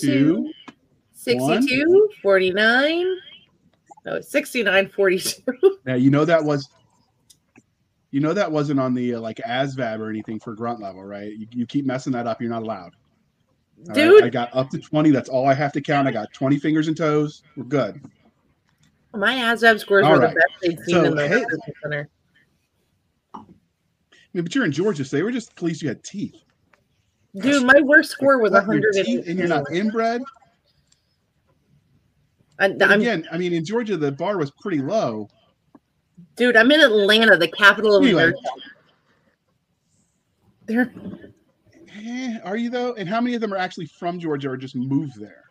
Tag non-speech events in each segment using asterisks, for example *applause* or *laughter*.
two, 62, 49. No, 69, 42. *laughs* Now you know that was. You know that wasn't on the uh, like ASVAB or anything for grunt level, right? You, you keep messing that up, you're not allowed. All right? Dude. I got up to 20. That's all I have to count. I got 20 fingers and toes. We're good. My ASVAB scores All were right. the best they'd seen So, in the hey- center. I mean, but you're in Georgia, so they were just pleased you had teeth. Dude, my worst score was What, your 100. teeth and you're not inbred. And again, I mean, in Georgia, the bar was pretty low. dude, I'm in Atlanta, the capital of Anyway. America. There, Eh, are you though? And how many of them are actually from Georgia or just moved there?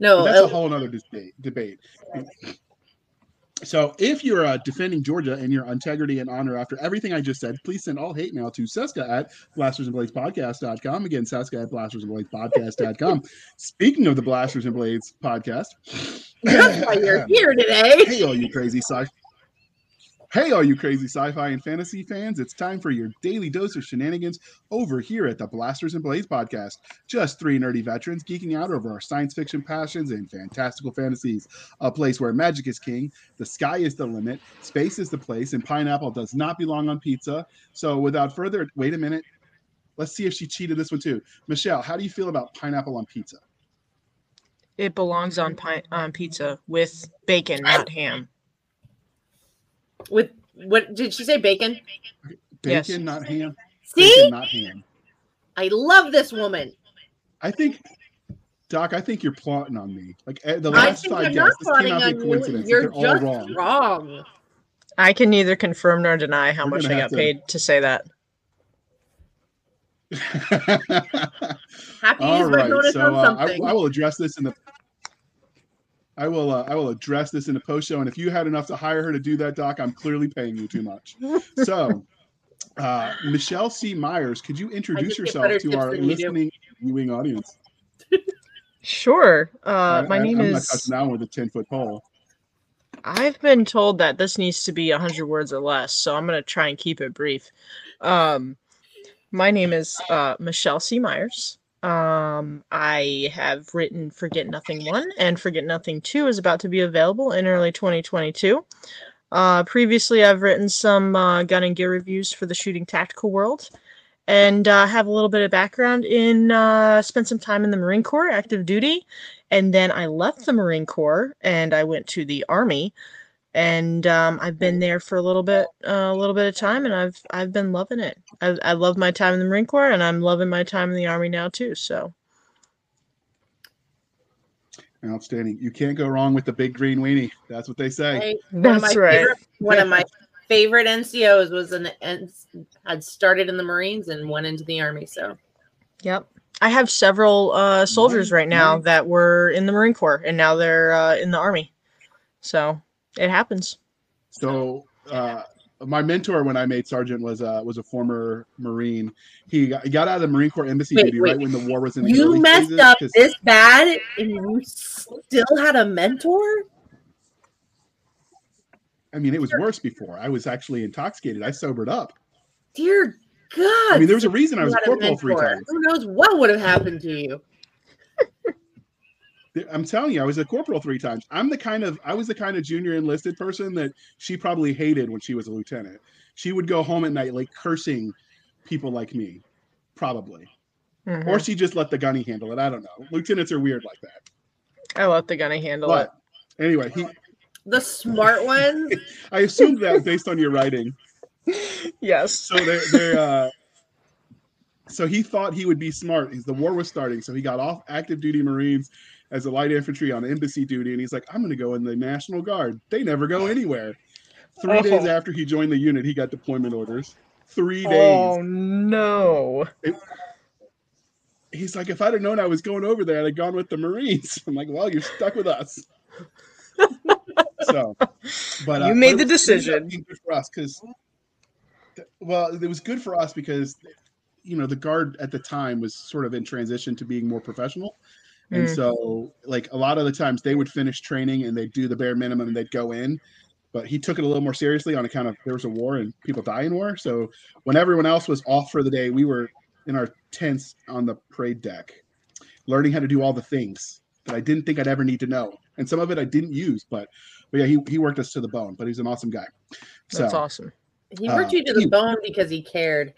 no, But that's a uh, whole other debate. debate. So, if you're uh, defending Georgia and your integrity and honor after everything I just said, please send all hate mail to Seska at blastersandbladespodcast.com. Again, Seska at blastersandbladespodcast.com. *laughs* Speaking of the Blasters and Blades podcast, that's why you're here today. hey, all you crazy sci Hey, all you crazy sci-fi and fantasy fans! It's time for your daily dose of shenanigans over here at the Blasters and Blades podcast. Just three nerdy veterans geeking out over our science fiction passions and fantastical fantasies. A place where magic is king, the sky is the limit, space is the place, and pineapple does not belong on pizza. So, without further, wait a minute. Let's see if she cheated this one too. Michelle, how do you feel about pineapple on pizza? It belongs on pi- on pizza with bacon, not ham. With what did she say? Bacon. Bacon, Yes. not ham. See, Bacon, not ham. I love this woman. I think, Doc, I think you're plotting on me. Like eh, the last five I'm guests, this cannot be you. coincidence. You're They're all wrong. wrong. I can neither confirm nor deny how We're much I got to- paid to say that. *laughs* Happy all use right, so uh, I. I will address this in the. I will. Uh, I will address this in the post show, and if you had enough to hire her to do that, Doc, I'm clearly paying you too much. *laughs* So, uh, Michelle C. Myers, could you introduce yourself to our than you do. listening viewing audience? Sure. Uh, I- my I- name I'm is. touching that one with a ten foot pole. I've been told that this needs to be 100 words or less, so I'm going to try and keep it brief. Um, my name is uh, Michelle C. Myers. Um, I have written Forget Nothing 1, and Forget Nothing 2 is about to be available in early 2022. Uh, previously, I've written some uh, gun and gear reviews for the shooting tactical world, and uh, have a little bit of background in, uh, spent some time in the Marine Corps, active duty, and then I left the Marine Corps and I went to the Army, and um, I've been there for a little bit, uh, a little bit of time, and I've I've been loving it. I I love my time in the Marine Corps, and I'm loving my time in the Army now too. So Outstanding. You can't go wrong with the big green weenie. That's what they say. Hey, that's my right. favorite- one of my favorite NCOs was an N- had started in the Marines and went into the Army. So Yep. I have several uh, soldiers right now that were in the Marine Corps, and now they're uh, in the Army. So it happens. So uh, my mentor when I made sergeant was uh, was a former Marine. He got, he got out of the Marine Corps embassy Wait, duty wait. right when the war was in the you early messed phases, up 'cause- this bad, and you still had a mentor. I mean, it was worse before. I was actually intoxicated. I sobered up. Dear God! I mean, there was a reason I was a corporal three times. Who knows what would have happened to you? I'm telling you, I was a corporal three times. I'm the kind of I was the kind of junior enlisted person that she probably hated when she was a lieutenant. She would go home at night like cursing people like me, probably, Mhm. or she just let the gunny handle it. I don't know. Lieutenants are weird like that. I let the gunny handle it. But anyway, he The smart ones. *laughs* I assumed that based on your writing. Yes. So they they uh so he thought he would be smart. He's the war was starting, so he got off active duty Marines as a light infantry on embassy duty, and he's like, I'm gonna go in the National Guard. They never go *laughs* anywhere. Three Oh. days after he joined the unit, he got deployment orders. Three days. Oh no. He's like, if I'd have known I was going over there, I'd have gone with the Marines. *laughs* I'm like, well, you're stuck with us. so, but You uh, made but the it was- it ended up decision. Good for us because, well, it was good for us because, you know, the guard at the time was sort of in transition to being more professional. And Mm. so, like a lot of the times, they would finish training and they'd do the bare minimum and they'd go in. But he took it a little more seriously on account of there was a war and people die in war. So when everyone else was off for the day, we were in our tents on the parade deck. learning how to do all the things that I didn't think I'd ever need to know, and some of it I didn't use. But but yeah, he he worked us to the bone. But he's an awesome guy. So That's awesome. He worked Uh, you to the he- bone because he cared.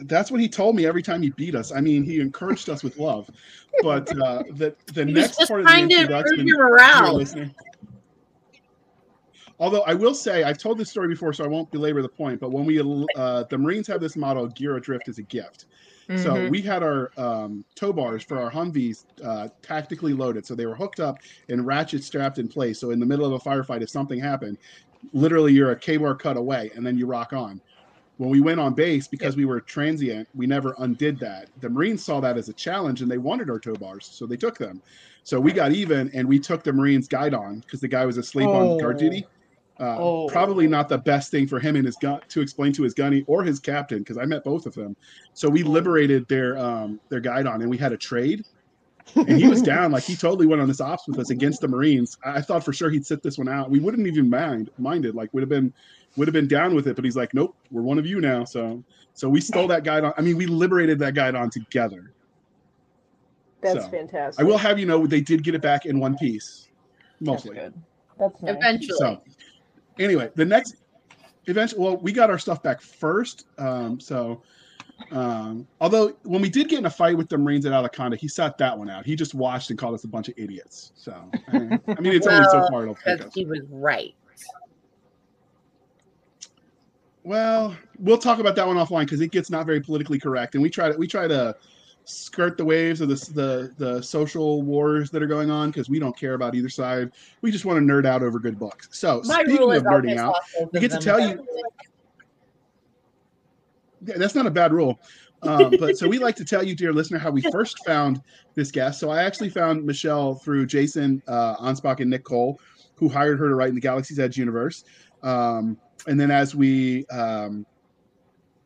That's what he told me every time he beat us. I mean, he encouraged us with love. But uh, the the *laughs* He next part of the introduction. your. Although I will say, I've told this story before, so I won't belabor the point. But when we, uh, the Marines have this motto, "Gear Adrift is a gift." So Mhm. we had our um, tow bars for our Humvees uh, tactically loaded, so they were hooked up and ratchet strapped in place. So in the middle of a firefight, if something happened, literally you're a Ka-Bar cut away, and then you rock on. When we went on base, because we were transient, we never undid that. The Marines saw that as a challenge, and they wanted our tow bars, so they took them. So we got even, and we took the Marines guidon because the guy was asleep on guard Oh. duty. Uh, Oh. Probably not the best thing for him and his gun to explain to his gunny or his captain because I met both of them. So we liberated their um, their guidon, and we had a trade. And he was *laughs* down, like he totally went on this ops with us against the Marines. I, I thought for sure he'd sit this one out. We wouldn't even mind minded, like would have been would have been down with it. But he's like, nope, we're one of you now. So so we stole that guidon. I mean, we liberated that guidon together. That's so, fantastic. I will have you know they did get it back in one piece, mostly. That's good. That's nice. Eventually. So, anyway, the next eventually, well, we got our stuff back first. Um, so, um, although when we did get in a fight with the Marines at Anaconda, he sat that one out. He just watched and called us a bunch of idiots. So, I mean, I mean, it's only so Well, far it'll take Because us. he was right. Well, we'll talk about that one offline because it gets not very politically correct, and we try to we try to skirt the waves of the the, the social wars that are going on because we don't care about either side. We just want to nerd out over good books. So, My speaking of nerding out, we get to tell you- Yeah, that's not a bad rule. Um, but so we like to tell you, dear listener, how we *laughs* first found this guest. So I actually found Michelle through Jason uh, Anspach and Nick Cole, who hired her to write in the Galaxy's Edge universe. Um, and then as we, um,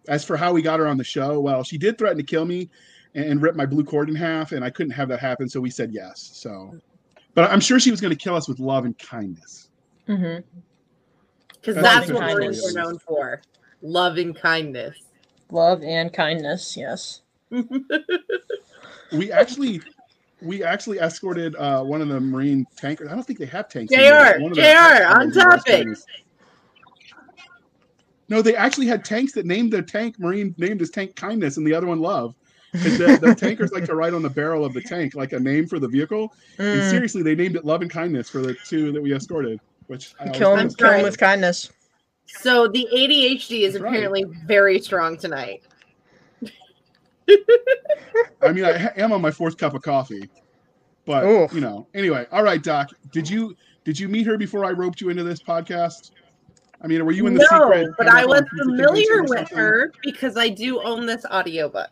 as for how we got her on the show, well, she did threaten to kill me and, and rip my blue cord in half, and I couldn't have that happen. So we said yes. So, but I'm sure she was going to kill us with love and kindness. mm-hmm Because That's that's what kindness. Marines are known for. Love and kindness. Love and kindness. Yes. *laughs* we actually we actually escorted uh, one of the marine tankers. I don't think they have tanks. JR, anymore. One of JR, on topic. No, they actually had tanks that named their tank marine named his tank kindness and the other one Love. The, the *laughs* tankers like to write on the barrel of the tank like a name for the vehicle. And Mm. seriously, they named it love and kindness for the two that we escorted. Which I always Kill him, kill him with kindness. So the ADHD is That's right. apparently very strong tonight. I mean, I am on my fourth cup of coffee, but Oof. you know. Anyway, all right, Doc. Did you did you meet her before I roped you into this podcast? I mean, were you in the no, secret? but I was familiar with her because I do own this audiobook.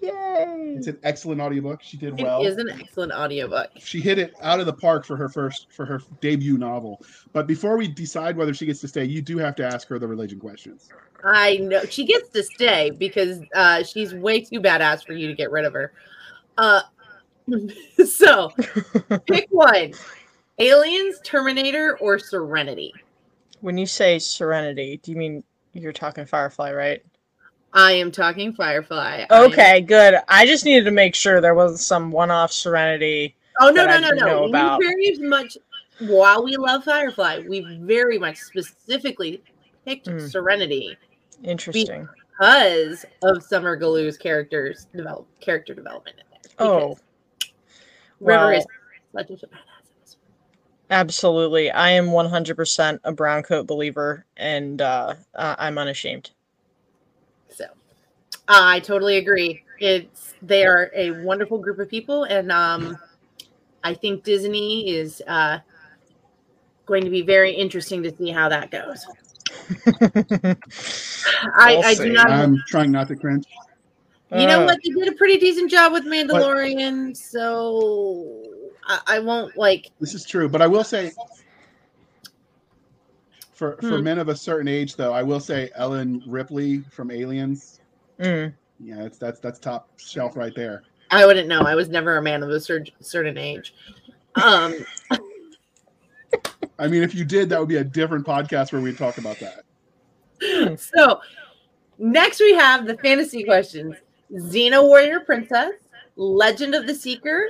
Yay! It's an excellent audiobook. She did It well. It is an excellent audiobook. She hit it out of the park for her first for her debut novel. But before we decide whether she gets to stay, you do have to ask her the religion questions. I know she gets to stay because uh, she's way too badass for you to get rid of her. Uh, *laughs* so pick *laughs* one: Aliens, Terminator, or Serenity. When you say serenity, do you mean you're talking Firefly, right? I am talking Firefly. I am- Okay, good. I just needed to make sure there wasn't some one-off serenity. Oh no no no no! about. We very much, while we love Firefly, we very much specifically picked Mm. Serenity Interesting. because of Summer Glau's characters develop character development in there. Oh, River well, is such a badass. in this absolutely. I am 100% a brown coat believer, and uh, uh, I'm unashamed. So I totally agree. It's they are a wonderful group of people, and um, I think Disney is uh, going to be very interesting to see how that goes. *laughs* I, I do not I'm trying not to cringe. you know Uh, what? They did a pretty decent job with Mandalorian, so I, I won't like. This is true, but I will say, for for Hmm. men of a certain age, though, I will say Ellen Ripley from Aliens. mm. Yeah, it's that's that's top shelf right there. I wouldn't know. I was never a man of a cer- certain age. Um, *laughs* I mean, if you did, that would be a different podcast where we'd talk about that. *laughs* so next we have the fantasy questions. Xena Warrior Princess, Legend of the Seeker,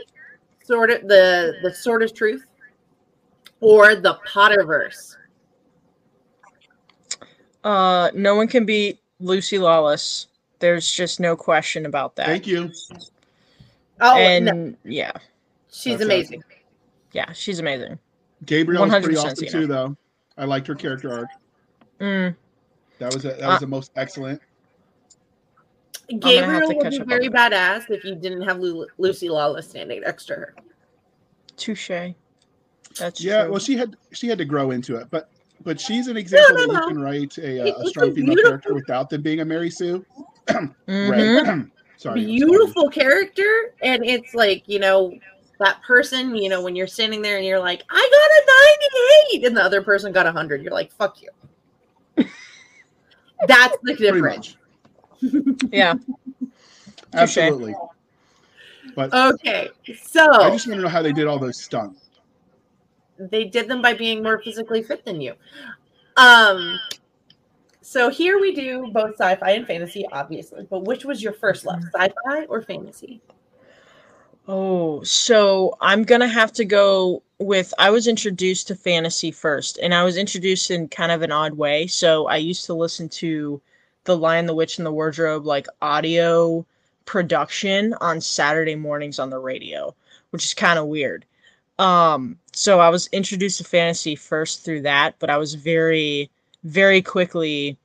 Sword of the the Sword of Truth, or the Potterverse. Uh, no one can beat Lucy Lawless. There's just no question about that. Thank you. Oh, and no, yeah, she's Okay. amazing. yeah, she's amazing. Gabrielle was pretty awesome Xena. too, though. I liked her character arc. Mm, That was a, that Uh, was the most excellent. Have Gabrielle would be very badass if you didn't have Lu- Lucy Lawless standing next to her. touche. That's Yeah, true. well, she had she had to grow into it, but but she's an example no, that no. you can write a, uh, It a strong a female beautiful- character without them being a Mary Sue. Mhm. *clears throat* Right. *clears throat* Sorry. I'm Beautiful character, and it's like you know that person. You know when you're standing there and you're like, I got a 98, and the other person got a hundred. You're like, fuck you. *laughs* That's the difference. Much. Yeah. *laughs* Absolutely. But Okay, so I just want to know how they did all those stunts. they did them by being more physically fit than you. Um, so here we do both sci-fi and fantasy, obviously. But which was your first love, sci-fi or fantasy? Oh, so I'm gonna have to go with I was introduced to fantasy first, and I was introduced in kind of an odd way. So I used to listen to The Lion, the Witch, and the Wardrobe like audio production on Saturday mornings on the radio, which is kind of weird. Um, so I was introduced to fantasy first through that, but I was very, very quickly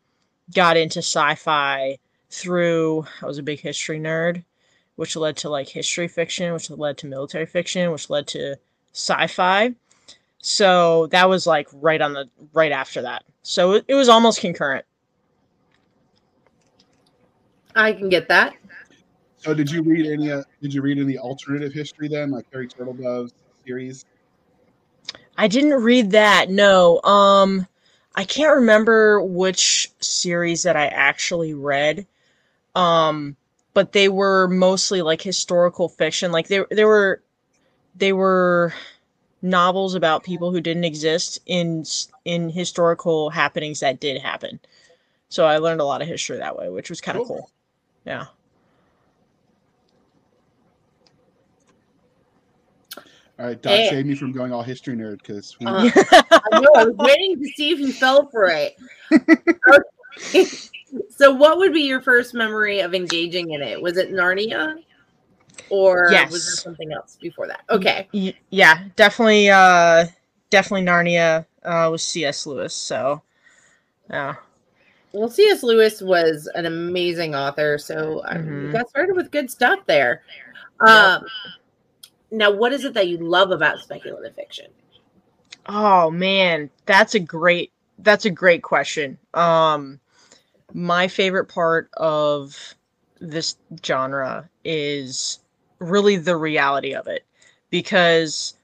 got into sci-fi through I was a big history nerd which led to like history fiction, which led to military fiction, which led to sci-fi. So that was like right on the right after that. So it, it was almost concurrent. I can get that. So did you read any? Uh, did you read any alternative history then, like Harry Turtledove's series? I didn't read that. No. Um I can't remember which series that I actually read. Um but they were mostly like historical fiction. Like they they were they were novels about people who didn't exist in in historical happenings that did happen. So I learned a lot of history that way, which was kind of Cool. cool. Yeah. All right, Doc, Hey. save me from going all history nerd because Uh, *laughs* *laughs* I know. I was waiting to see if you fell for it. Okay. *laughs* So, what would be your first memory of engaging in it? Was it Narnia, or was there something else before that? Okay. Y- yeah, definitely uh definitely Narnia uh with C.S. Lewis, so yeah. Well, C.S. Lewis was an amazing author, so you Mhm. got started with good stuff there. Um, now, what is it that you love about speculative fiction? Oh man, that's a great that's a great question. Um my favorite part of this genre is really the reality of it because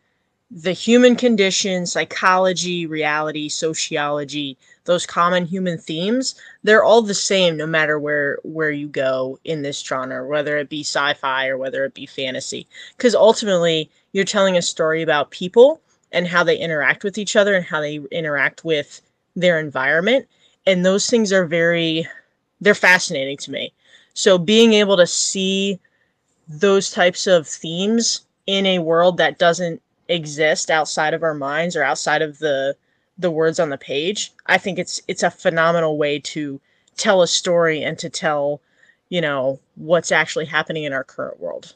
the human condition, psychology, reality, sociology, those common human themes, they're all the same no matter where where you go in this genre, whether it be sci-fi or whether it be fantasy. Cuz ultimately, you're telling a story about people and how they interact with each other and how they interact with their environment and those things are very they're fascinating to me so being able to see those types of themes in a world that doesn't exist outside of our minds or outside of the the words on the page i think it's it's a phenomenal way to tell a story and to tell you know what's actually happening in our current world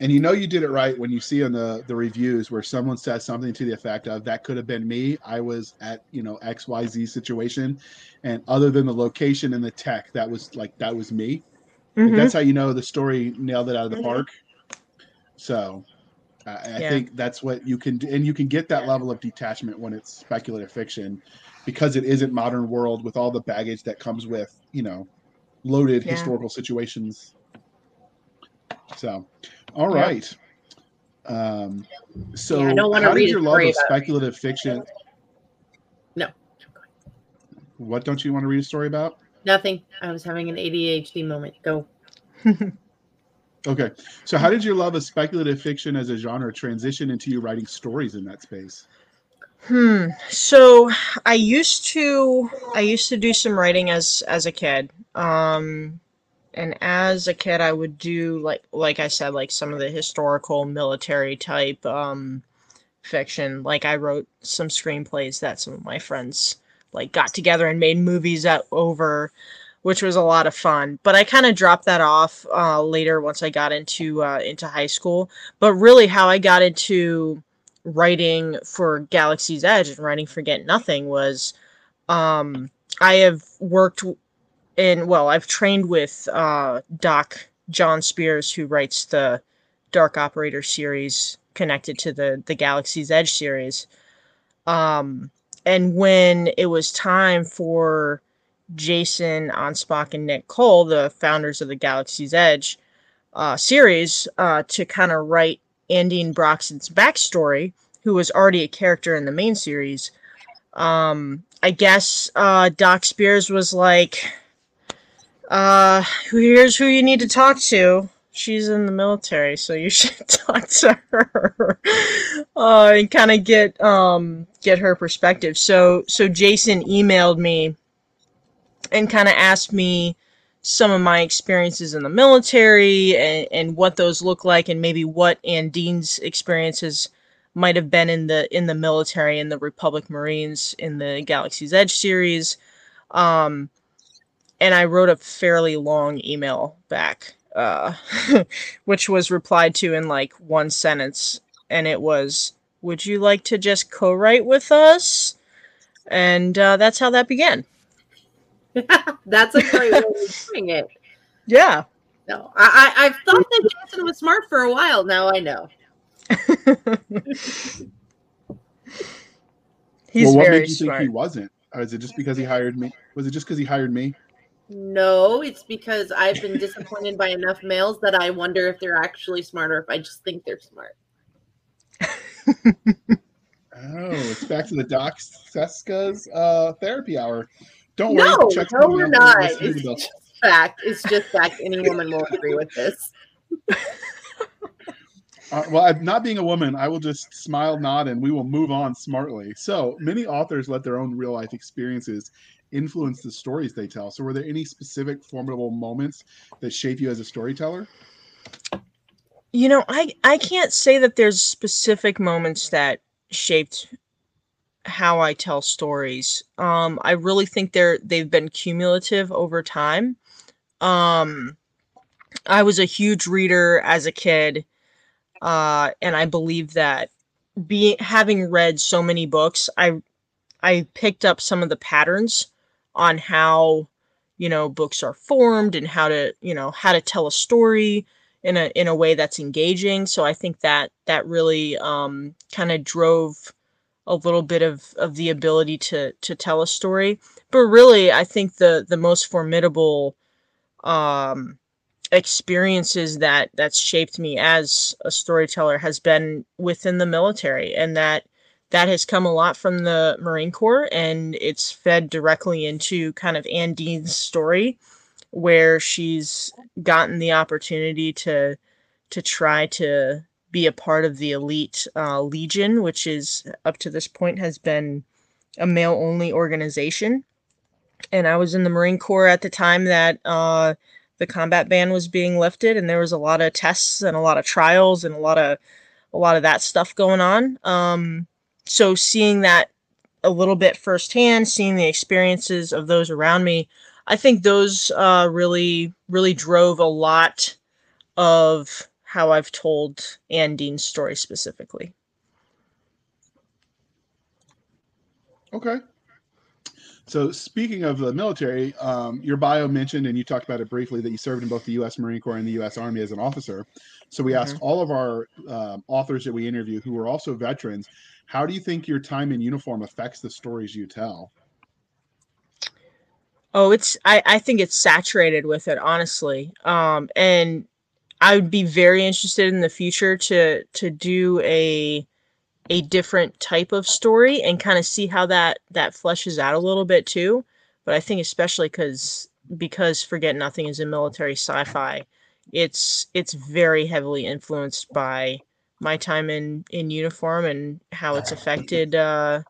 And you know you did it right when you see on the the reviews where someone says something to the effect of that could have been me. I was at you know X Y Z situation, and other than the location and the tech, that was like that was me. Mhm. that's how you know the story nailed it out of the Mhm. park. So, I, I Yeah. think that's what you can do, and you can get that level of detachment when it's speculative fiction, because it isn't modern world with all the baggage that comes with you know loaded Yeah. historical situations. So, all Yeah. right. Um, so, Yeah, I don't wanna how read did your love of speculative fiction? No. What don't you want to read a story about? Nothing. I was having an ADHD moment. Go. *laughs* Okay. So, how did your love of speculative fiction as a genre transition into you writing stories in that space? Hmm. So I used to I used to do some writing as as a kid. Um and as a kid I would do like like I said like some of the historical military type um fiction. Like I wrote some screenplays that some of my friends like got together and made movies at over which was a lot of fun. But I kind of dropped that off uh, later once I got into uh, into high school. But really, how I got into writing for Galaxy's Edge and writing for Get Nothing was um, I have worked in well, I've trained with uh, Doc John Spears, who writes the Dark Operator series connected to the the Galaxy's Edge series. Um, and when it was time for Jason Anspach and Nick Cole, the founders of the Galaxy's Edge uh, series, uh, to kind of write Andine Broxton's backstory, who was already a character in the main series. Um, I guess uh, Doc Spears was like, uh, "Here's who you need to talk to." she's in the military, so you *laughs* should talk to her uh, and kind of get um, get her perspective. So so Jason emailed me and kind of asked me some of my experiences in the military and, and what those look like, and maybe what Andine's experiences might have been in the in the military in the Republic Marines in the Galaxy's Edge series. Um, and I wrote a fairly long email back uh, *laughs* which was replied to in like one sentence, and it was, "Would you like to just co-write with us?" And uh, that's how that began. *laughs* that's a great way of *laughs* doing it. Yeah. No, I, I I've thought that Jason was smart for a while. Now I know. *laughs* He's well, what very made you smart. think he wasn't? Or is it just because he hired me? Was it just because he hired me? No, it's because I've been disappointed by enough males that I wonder if they're actually smart or if I just think they're smart. oh, it's back to the Doc Seska's uh, therapy hour. Don't no, worry. Check no, we're not. Listen It's just fact. It's just fact. Any woman will agree with this. Uh, well, I- not being a woman, I will just smile, nod, and we will move on smartly. So many authors let their own real life experiences influence the stories they tell. So, were there any specific formidable moments that shape you as a storyteller? You know, I I can't say that there's specific moments that shaped how I tell stories. Um, I really think they're they've been cumulative over time. Um, I was a huge reader as a kid, uh, and I believe that being having read so many books, I I picked up some of the patterns on how you know books are formed and how to you know how to tell a story in a in a way that's engaging. So I think that that really um, kind of drove a little bit of of the ability to to tell a story. But really, I think the the most formidable um, experiences that that's shaped me as a storyteller has been within the military, and that that has come a lot from the Marine Corps, and it's fed directly into kind of Andine's story, where she's gotten the opportunity to to try to be a part of the elite uh, legion, which is up to this point has been a male only organization. And I was in the Marine Corps at the time that uh, the combat ban was being lifted, and there was a lot of tests and a lot of trials and a lot of a lot of that stuff going on. Um, so seeing that a little bit firsthand, seeing the experiences of those around me, I think those uh, really really drove a lot of how I've told Andine's story specifically. Okay. So, speaking of the military, um, your bio mentioned, and you talked about it briefly, that you served in both the U.S. Marine Corps and the U.S. Army as an officer. So, we Mhm. asked all of our um authors that we interview who are also veterans, how do you think your time in uniform affects the stories you tell? Oh, it's I, I think it's saturated with it, honestly. Um, and I would be very interested in the future to to do a a different type of story and kind of see how that that fleshes out a little bit too. But I think especially because because Forget Nothing is a military sci-fi, it's it's very heavily influenced by my time in in uniform and how it's affected uh,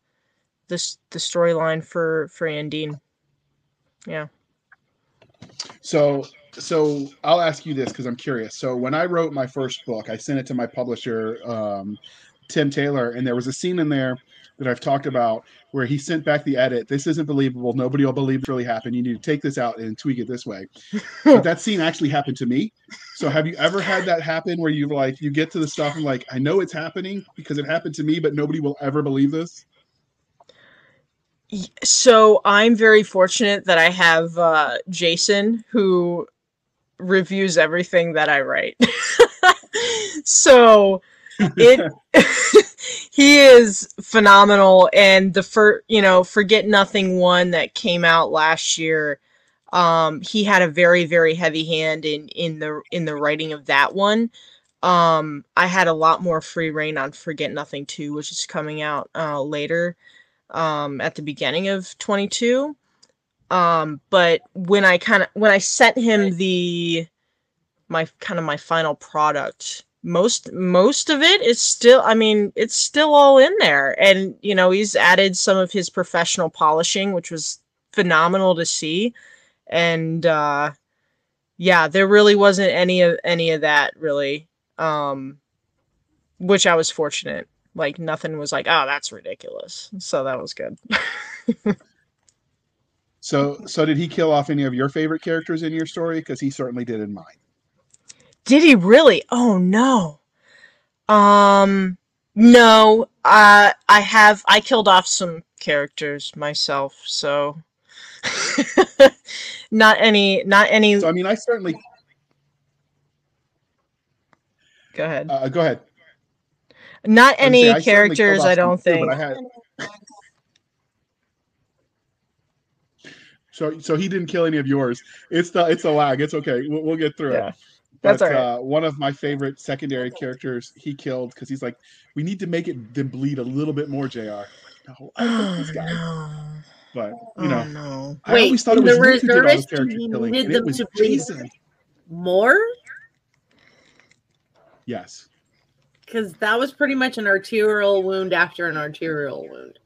this the storyline for for Andine. Yeah. So so I'll ask you this because I'm curious. So when I wrote my first book, I sent it to my publisher, um, Tim Taylor, and there was a scene in there that I've talked about where he sent back the edit. This isn't believable. Nobody will believe it really happened. You need to take this out and tweak it this way. *laughs* but that scene actually happened to me. So have you ever had that happen where you like you get to the stuff and like I know it's happening because it happened to me, but nobody will ever believe this? So I'm very fortunate that I have uh, Jason who reviews everything that I write. *laughs* so it *laughs* *laughs* he is phenomenal. And the for you know forget nothing one that came out last year um he had a very very heavy hand in in the in the writing of that one. Um i had a lot more free reign on forget nothing 2 which is coming out uh later um at the beginning of 22 um but when i kind of when i sent him the my kind of my final product most most of it is still i mean it's still all in there. And you know he's added some of his professional polishing which was phenomenal to see. And uh yeah there really wasn't any of any of that really um which i was fortunate. Like nothing was like oh that's ridiculous. So that was good *laughs* so so did he kill off any of your favorite characters in your story because he certainly did in mine did he really? Oh no. Um no, uh I have I killed off some characters myself, so *laughs* not any not any So I mean I certainly Go ahead. Uh, go ahead. Not any say, characters, I, I don't think. Too, I had... So, so he didn't kill any of yours. It's the it's a lag. It's okay. We'll, we'll get through yeah. it. That's but, uh, one of my favorite secondary characters he killed because he's like, we need to make it them bleed a little bit more. Jr. no, I love this guy. No. But you know, oh, no. I Wait, always thought it was Nick who did all the character killing, and it was Jason. More? Yes. Because that was pretty much an arterial wound after an arterial wound.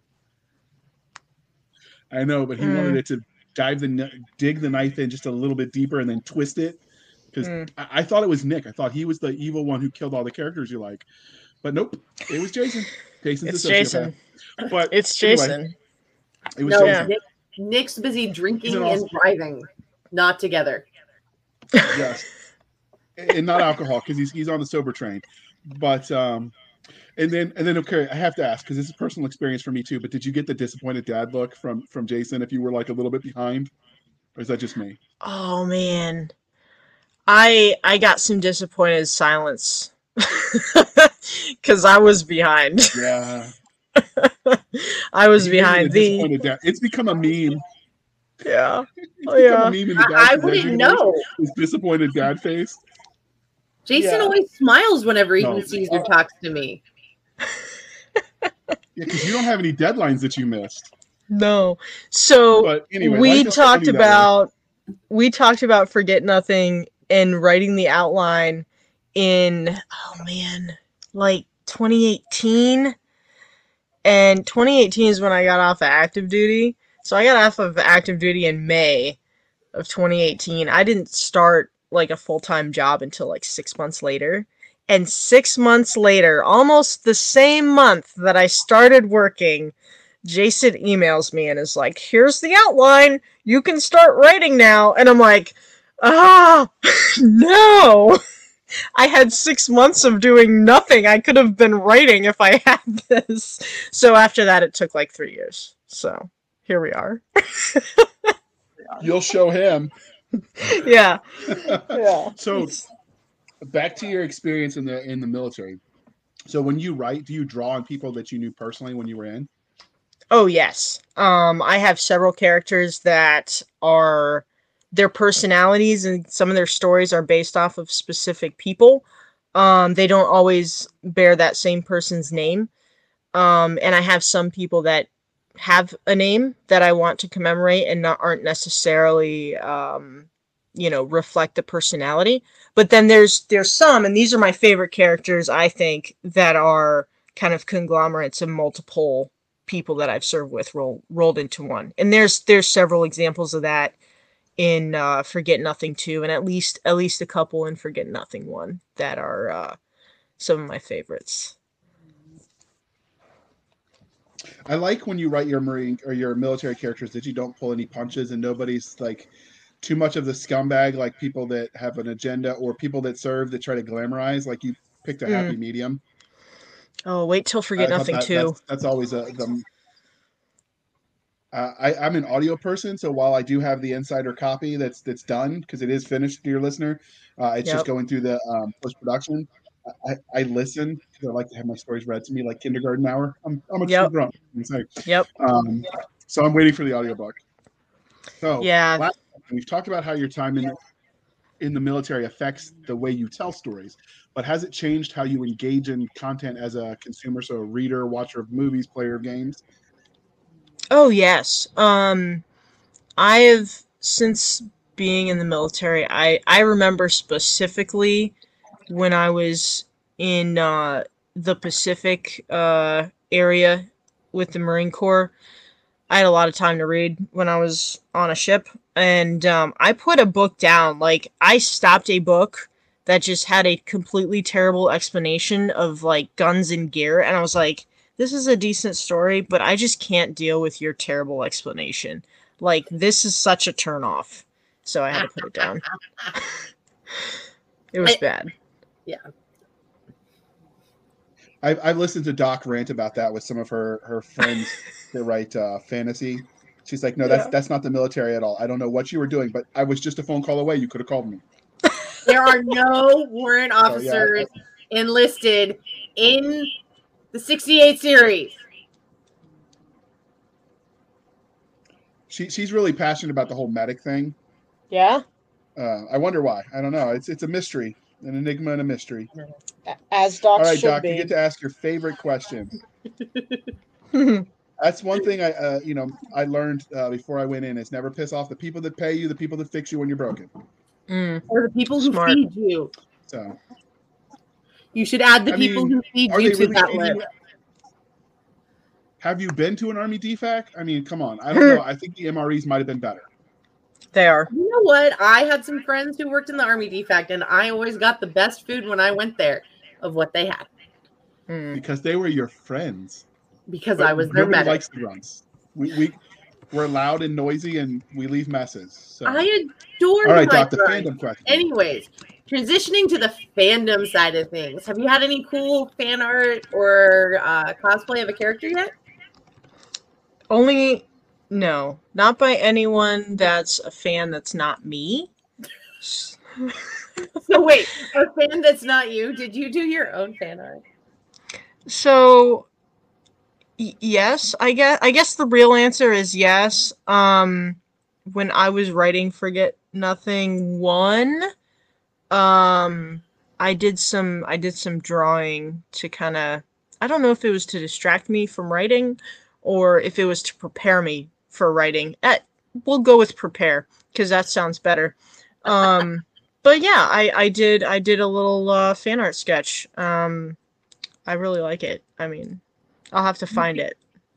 I know, but he mm. wanted it to dive the dig the knife in just a little bit deeper and then twist it because mm. I, I, thought it was Nick. I thought he was the evil one who killed all the characters you like, but nope, it was Jason. Jason's it's Jason. But it's Jason. it was no, Jason. Nick, Nick's busy drinking awesome. and driving, not together. Yes, and not alcohol because he's he's on the sober train. But um, and then and then okay, I have to ask because this is personal experience for me too. But did you get the disappointed dad look from from Jason if you were like a little bit behind, or is that just me? Oh man, I I got some disappointed silence *laughs* because I was behind. Yeah, *laughs* I was behind the. Dad. It's become a meme. Yeah, *laughs* oh, yeah. I, I wouldn't know. His disappointed dad face. Jason yeah. always smiles whenever he no. sees or talks to me. Yeah, because you don't have any deadlines that you missed. No. So anyway, we talked about we talked about forget nothing and writing the outline in oh man, like 2018. And 2018 is when I got off of active duty. So I got off of active duty in May of 2018. I didn't start like a full-time job until like 6 months later. And 6 months later, almost the same month that I started working, Jason emails me and is like, "Here's the outline. You can start writing now." And I'm like, Ah, *laughs* no! I had six months of doing nothing. I could have been writing if I *laughs* had this. So after that, it took like three years. So here we are. You'll show him. *laughs* Yeah. yeah. So back to your experience in the in the military. So when you write, do you draw on people that you knew personally when you were in? Oh yes. Um, I have several characters that are their personalities and some of their stories are based off of specific people. Um, they don't always bear that same person's name. Um, and I have some people that have a name that I want to commemorate and not aren't necessarily um, you know reflect the personality. But then there's there's some, and these are my favorite characters I think that are kind of conglomerates of multiple people that I've served with roll, rolled into one. And there's there's several examples of that in uh, Forget Nothing 2 and at least at least a couple in Forget Nothing 1 that are uh, some of my favorites. I like when you write your marine or your military characters that you don't pull any punches and nobody's like too much of the scumbag like people that have an agenda or people that serve that try to glamorize like you picked a Mm. happy medium. Oh, wait till Forget I Nothing that- 2. That's, that's always a the. Uh, I, I'm an audio person, so while I do have the insider copy that's that's done because it is finished, dear listener, uh, it's Yep. just going through the um, post production. I, I listen because I like to have my stories read to me like kindergarten hour. I'm I'm a true Yep. grunt. I'm saying. Yep. Um, so I'm waiting for the audiobook. So Yeah. last- we've talked about how your time in in the military affects the way you tell stories, but has it changed how you engage in content as a consumer, so a reader, watcher of movies, player of games? Oh yes. Um I have since being in the military, I I remember specifically when I was in uh the Pacific uh area with the Marine Corps. I had a lot of time to read when I was on a ship and um I put a book down. Like I stopped a book that just had a completely terrible explanation of like guns and gear and I was like this is a decent story, but I just can't deal with your terrible explanation. Like this is such a turnoff. So I had to put it down. *laughs* it was I- bad. Yeah. I've, I've listened to Doc rant about that with some of her her friends *laughs* that write uh, fantasy. She's like, no, that's Yeah. that's not the military at all. I don't know what you were doing, but I was just a phone call away. You could have called me. *laughs* There are no warrant Oh, yeah. officers enlisted in the 68 series. She she's really passionate about the whole medic thing. Yeah. Uh, I wonder why. I don't know. It's it's a mystery, an enigma and a mystery. As All docs right, should Doc, you get to ask your favorite question. *laughs* That's one thing I, uh, you know, I learned uh, before I went in is never piss off the people that pay you, the people that fix you when you're broken. Mm. Or the people who Smart. feed you. So, You should add the I people mean, who feed you to really that list. Have you been to an army DFAC? I mean, come on. I don't know. *laughs* I think the MREs might have been better. They are. You know what? I had some friends who worked in the Army DFAC, and I always got the best food when I went there of what they had Mm. because they were your friends. Because But I was their nobody medic. likes the grunts. We, we we're loud and noisy and we leave messes. So. I adore All right, my Doc. The fandom question. Anyways, transitioning to the fandom side of things, have you had any cool fan art or uh, cosplay of a character yet? Only no, not by anyone that's a fan that's not me. *laughs* So wait, a fan that's not you. Did you do your own fan art? So y- yes, I guess I guess the real answer is yes. Um when I was writing Forget Nothing 1, um I did some I did some drawing to kind of I don't know if it was to distract me from writing or if it was to prepare me for writing. Eh, we'll go with prepare because that sounds better. Um *laughs* but yeah, I I did I did a little uh, fan art sketch. Um I really like it. I mean, I'll have to find it.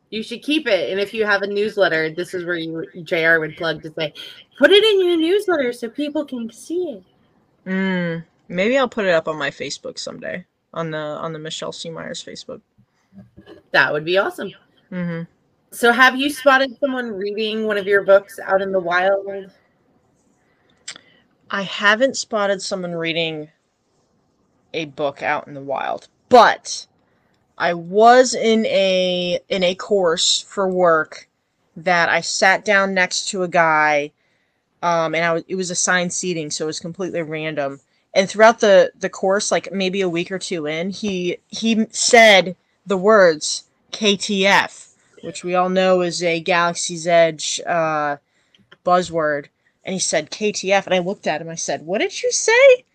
You should keep it. And if you have a newsletter, this is where you JR would plug to say, put it in your newsletter so people can see it. Mm, maybe I'll put it up on my Facebook someday on the on the Michelle C. Myers Facebook. That would be awesome. hmm So have you spotted someone reading one of your books out in the wild? I haven't spotted someone reading a book out in the wild, but I was in a in a course for work that I sat down next to a guy, um, and it was assigned seating, so it was completely random. And throughout the the course, like maybe a week or two in, he he said the words KTF, which we all know is a Galaxy's Edge uh, buzzword and he said KTF and I looked at him I said what did you say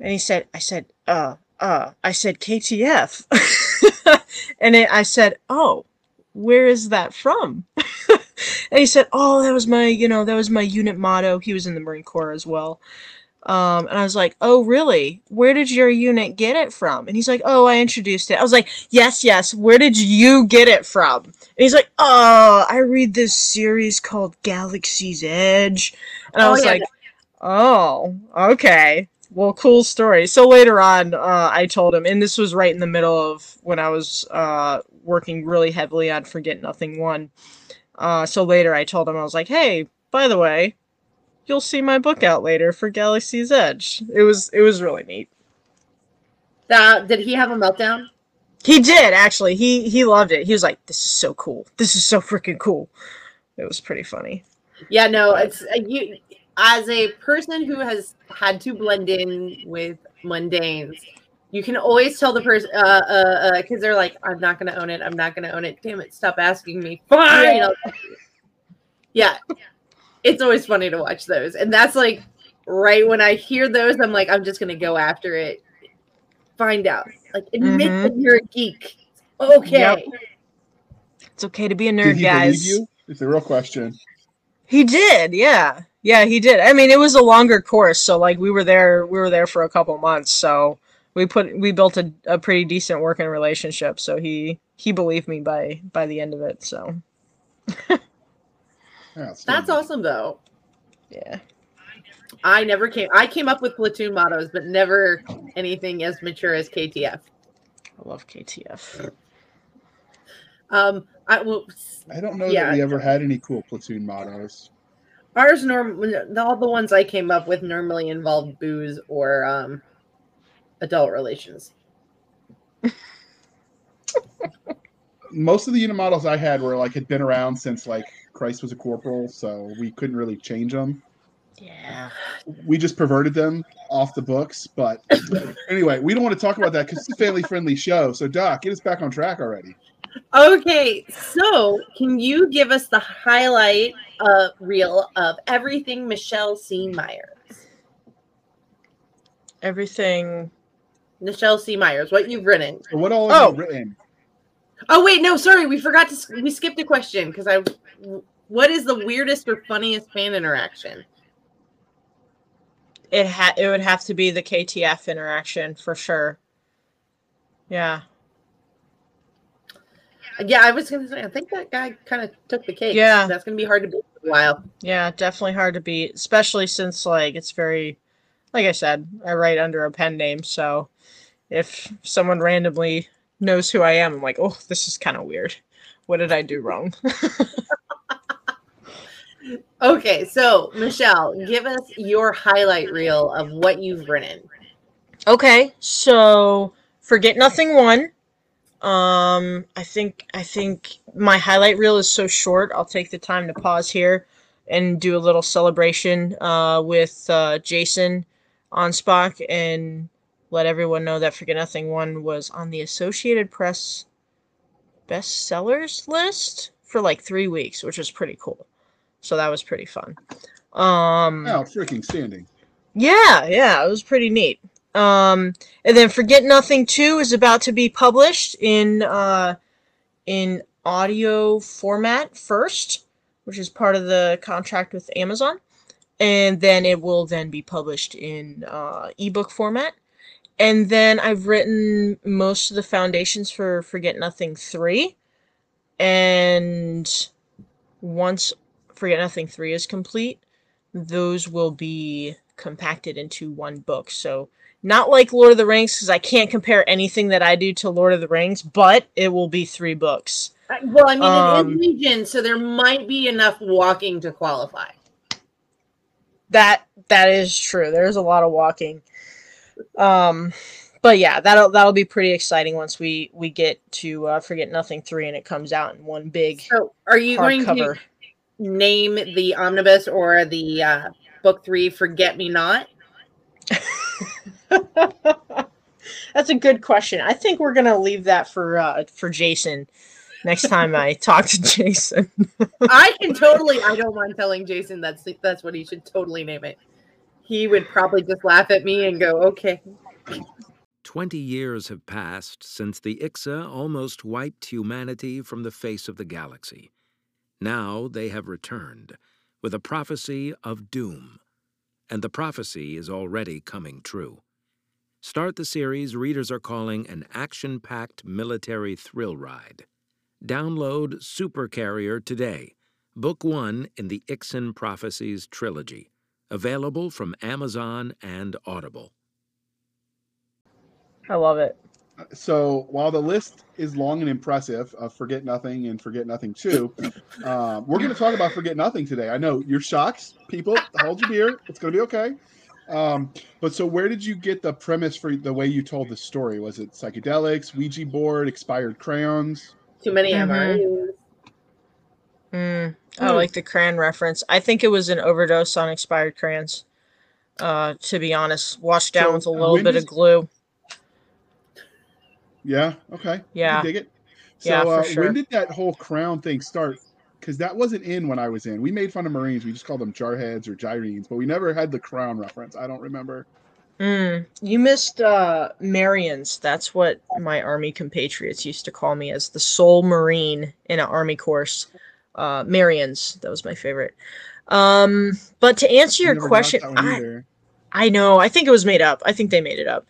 and he said I said uh uh I said KTF *laughs* and it, I said oh where is that from *laughs* and he said oh that was my you know that was my unit motto he was in the Marine Corps as well Um, and I was like, "Oh, really? Where did your unit get it from?" And he's like, "Oh, I introduced it." I was like, "Yes, yes. Where did you get it from?" And he's like, "Oh, I read this series called Galaxy's Edge," and I Oh, was yeah, like, "Oh, okay. Well, cool story." So later on, uh, I told him, and this was right in the middle of when I was uh, working really heavily on Forget Nothing One. Uh, so later, I told him I was like, "Hey, by the way." You'll see my book out later for Galaxy's Edge. It was it was really neat. That, did he have a meltdown? He did actually. He he loved it. He was like, "This is so cool. This is so freaking cool." It was pretty funny. Yeah, no, it's uh, you. As a person who has had to blend in with mundanes, you can always tell the person, uh, uh, uh, because they're like, "I'm not gonna own it. I'm not gonna own it. Damn it, stop asking me." Fine. Yeah. I'll- Yeah, it's always funny to watch those, and that's like right when I hear those, I'm like, I'm just gonna go after it, find out, like admit Mhm. that you're a geek. Okay. Yep. It's okay to be a Did nerd, he guys. believe you? It's a real question. He did, yeah. Yeah, he did. I mean, it was a longer course, so like we were there we were there for a couple months, so we put we built a, a pretty decent working relationship, so he he believed me by by the end of it, so *laughs* That's Outstanding. awesome, though. yeah. I never came. I came up with platoon mottos, but never anything as mature as KTF. I love KTF. Um, I well, I don't know Yeah. that we ever had any cool platoon mottos. Ours norm all the ones I came up with normally involved booze or um, adult relations. Most of the unit models I had were like had been around since like Christ was a corporal, so we couldn't really change them. Yeah. We just perverted them off the books. But anyway, we don't want to talk about that because it's a family friendly show. So Doc, get us back on track already. Okay, so can you give us the highlight uh, reel of everything Michelle C. Myers? Everything Michelle C. Myers, what you've written. So what all have Oh. you written? Oh wait, no, sorry, we forgot to. We skipped a question because I. What is the weirdest or funniest fan interaction? it ha- it would have to be the KTF interaction for sure. Yeah. Yeah, I was gonna say. I think that guy kind of took the cake. Yeah. that's gonna be hard to beat for a while. Yeah, definitely hard to beat, especially since like it's very like I said, I write under a pen name, so if someone randomly knows who I am, I'm like, "Oh, this is kind of weird. What did I do wrong?" *laughs* Okay, so Michelle, give us your highlight reel of what you've written. Okay, so forget nothing one. Um, I think I think my highlight reel is so short. I'll take the time to pause here and do a little celebration uh, with uh, Jason Anspach and let everyone know that Forget Nothing One was on the Associated Press bestsellers list for like three weeks, which was pretty cool. So that was pretty fun. Um, Oh, freaking standing. yeah, yeah, it was pretty neat. Um, and then Forget Nothing 2 is about to be published in uh, in audio format first, which is part of the contract with Amazon, and then it will then be published in uh, ebook format. And then I've written most of the foundations for Forget Nothing 3, and once Forget Nothing 3 is complete, those will be compacted into one book. So not like Lord of the Rings, because I can't compare anything that I do to Lord of the Rings, but it will be three books. Uh, Well, I mean, it Um, is Legion, so there might be enough walking to qualify. That that is true. There's a lot of walking. Um but yeah, that'll that'll be pretty exciting once we we get to uh, Forget Nothing 3 and it comes out in one big So, are you going hardcover. to name the omnibus or the uh, book three "Forget Me Not"? *laughs* *laughs* That's a good question. I think we're gonna leave that for uh, for Jason next time I *laughs* talk to Jason. *laughs* I can totally. I don't mind telling Jason that's that's what he should totally name it. He would probably just laugh at me and go, "Okay." Twenty years have passed since the Ixa almost wiped humanity from the face of the galaxy. Now they have returned with a prophecy of doom. and the prophecy is already coming true. Start the series readers are calling an action packed military thrill ride. Download Super Carrier today, book one in the Ixan Prophecies trilogy, available from Amazon and Audible. I love it. So while the list is long and impressive of Forget Nothing and Forget Nothing 2, um, *laughs* we're going to talk about Forget Nothing today. I know you're shocked, people. Hold your beer. It's going to be okay. Um, but so where did you get the premise for the way you told the story? Was it psychedelics, Ouija board, expired crayons? Too many Mhm. MREs. Mm, I Hmm. like the crayon reference. I think it was an overdose on expired crayons. Uh, to be honest, washed down So, with a little bit of glue. Yeah. Okay. Yeah. I dig it. So Yeah, for uh, sure. when did that whole crown thing start? Because that wasn't in when I was in. We made fun of Marines. We just called them jarheads or gyrenes, but we never had the crown reference. I don't remember. Mm, you missed uh, Marians. That's what my army compatriots used to call me as the sole Marine in an army course. Uh, Marians. That was my favorite. Um, but to answer your question, I. I know. I think it was made up. I think they made it up.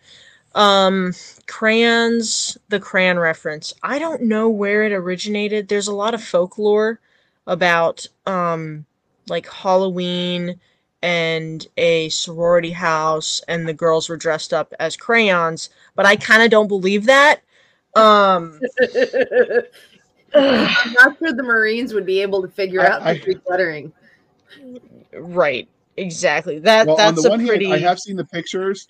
Um, crayons, the crayon reference. I don't know where it originated. There's a lot of folklore about um like Halloween and a sorority house and the girls were dressed up as crayons, but I kind of don't believe that. Um I'm *laughs* not sure the Marines would be able to figure I- out the I- Greek lettering. right. Exactly. That Well, on that's the a one pretty hand, I have seen the pictures.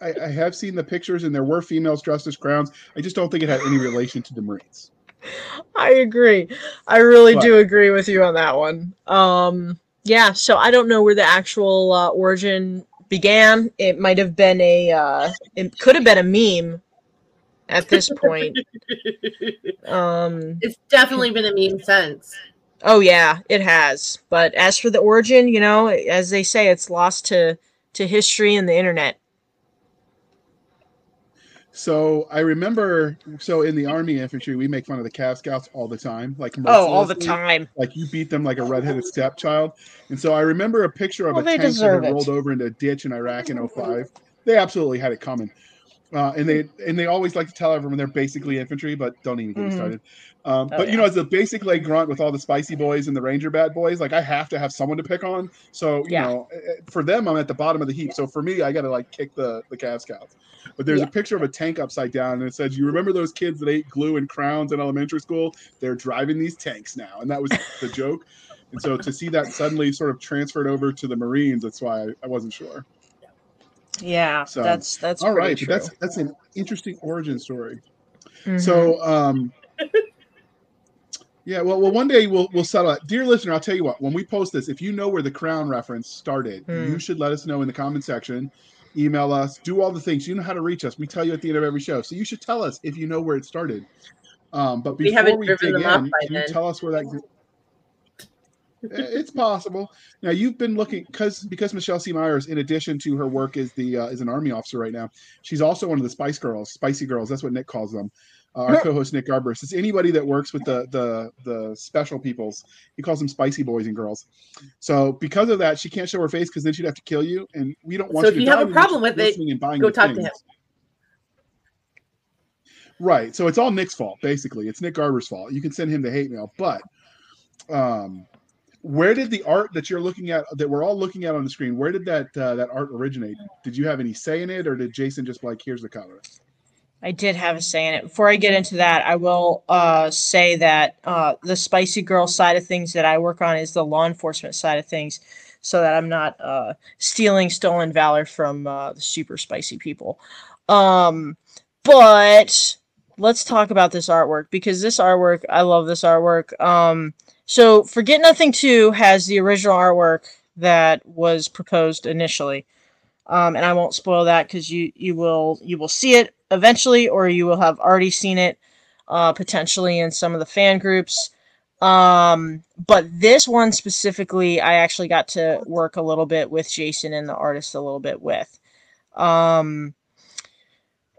I, I have seen the pictures, and there were females dressed as crowns. I just don't think it had any relation to the Marines. *laughs* I agree. I really But- do agree with you on that one. Um, yeah, so I don't know where the actual uh, origin began. It might have been a, uh, it could have been a meme at this point. *laughs* Um, it's definitely been a meme since. oh yeah, it has. But as for the origin, you know, as they say, it's lost to to history and the internet. So I remember, so in the Army infantry, we make fun of the Cav Scouts all the time, like Oh, all the time. Like you beat them like a redheaded stepchild. And so I remember a picture of Well, a tank that had rolled over into a ditch in Iraq in 05. They absolutely had it coming. Uh, and they and they always like to tell everyone they're basically infantry, but don't even get me Mhm. started. Um, Oh, but you know, as a basic leg grunt with all the spicy boys and the ranger bad boys, like I have to have someone to pick on. So you Yeah. know, eh, eh, for them, I'm at the bottom of the heap. So for me, I got to like kick the the Cav Scouts. But there's Yeah. a picture of a tank upside down, and it says, "You remember those kids that ate glue and crowns in elementary school? They're driving these tanks now." And that was the joke. And so to see that suddenly sort of transferred over to the Marines, that's why I, I wasn't sure. Yeah, So, that's that's all right. true. that's that's an interesting origin story. Mhm. So, um, yeah, well, well, one day we'll we'll settle it. Dear listener, I'll tell you what. When we post this, if you know where the crown reference started, Hmm. you should let us know in the comment section. Email us, do all the things. You know how to reach us. We tell you at the end of every show, so you should tell us if you know where it started. Um, but We before haven't we, dig them off in, by can you tell us where that? Eh, It's possible. Now you've been looking because because Michelle C. Myers, in addition to her work as the uh, as an army officer right now, she's also one of the Spice Girls, Spicy Girls. That's what Nick calls them. Uh, our co-host Nick Garber says anybody that works with the the the special peoples, he calls them Spicy Boys and Girls. So because of that, she can't show her face because then she'd have to kill you, and we don't want So you if to you have a problem with it, go talk to him. Right. So it's all Nick's fault, basically. It's Nick Garber's fault. You can send him the hate mail, but um, where did the art that you're looking at, that we're all looking at on the screen, where did that uh, that art originate? Did you have any say in it, or did Jason just like, here's the color I did have a say in it. Before I get into that, I will uh, say that uh, the spicy girl side of things that I work on is the law enforcement side of things, so that I'm not uh, stealing stolen valor from uh, the super spicy people. Um, but let's talk about this artwork because this artwork, I love this artwork. Um, so Forget Nothing 2 has the original artwork that was proposed initially. Um, and I won't spoil that because you you will you will see it eventually, or you will have already seen it uh, potentially in some of the fan groups. Um, but this one specifically, I actually got to work a little bit with Jason and the artist a little bit with. Um,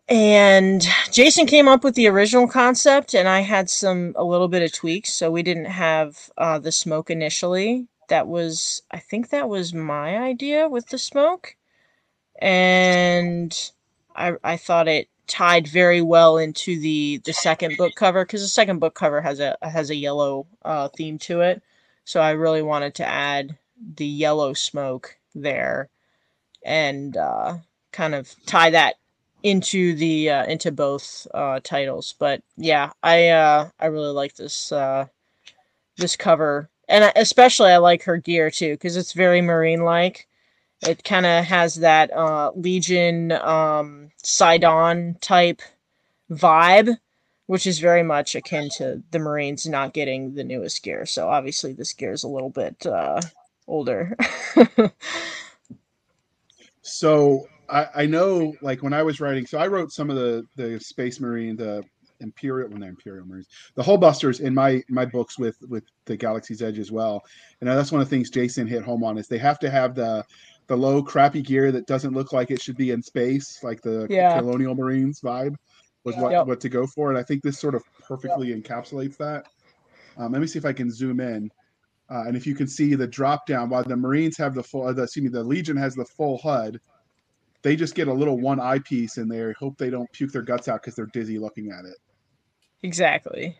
and Jason came up with the original concept, and I had some a little bit of tweaks. So we didn't have uh, the smoke initially. that was I think that was my idea with the smoke, and I I thought it tied very well into the the second book cover because the second book cover has a has a yellow uh, theme to it, so I really wanted to add the yellow smoke there, and uh, kind of tie that into the uh, into both uh, titles. But yeah, I uh, I really like this uh, this cover, and especially I like her gear too because it's very marine like. It kind of has that uh, Legion um, Sidon type vibe, which is very much akin to the Marines not getting the newest gear. So obviously this gear is a little bit uh, older. *laughs* so I, I know, like when I was writing, so I wrote some of the the Space Marine, the Imperial, well, not Imperial Marines, the Hull Busters in my my books with with the Galaxy's Edge as well. And that's one of the things Jason hit home on is they have to have the the low crappy gear that doesn't look like it should be in space, like the Yeah. Colonial Marines vibe was what Yep. what to go for. And I think this sort of perfectly encapsulates that. Um, let me see if I can zoom in. Uh, and if you can see the drop down, while the Marines have the full, uh, the, excuse me, the Legion has the full HUD, they just get a little one eyepiece in there. Hope they don't puke their guts out because they're dizzy looking at it. exactly.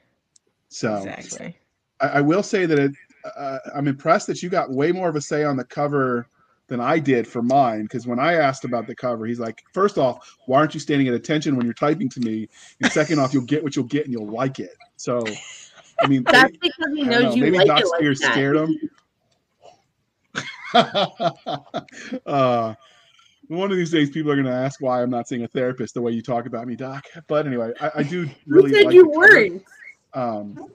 So Exactly. I, I will say that it, uh, I'm impressed that you got way more of a say on the cover than I did for mine. Because when I asked about the cover, he's like, first off, why aren't you standing at attention when you're typing to me? And second off, you'll get what you'll get and you'll like it. So, I mean, *laughs* That's maybe, because he knows know, you maybe like Doc it like Spears scared him. *laughs* uh, one of these days, people are going to ask why I'm not seeing a therapist the way you talk about me, Doc. But anyway, I, I do *laughs* Who really said like you weren't? Um,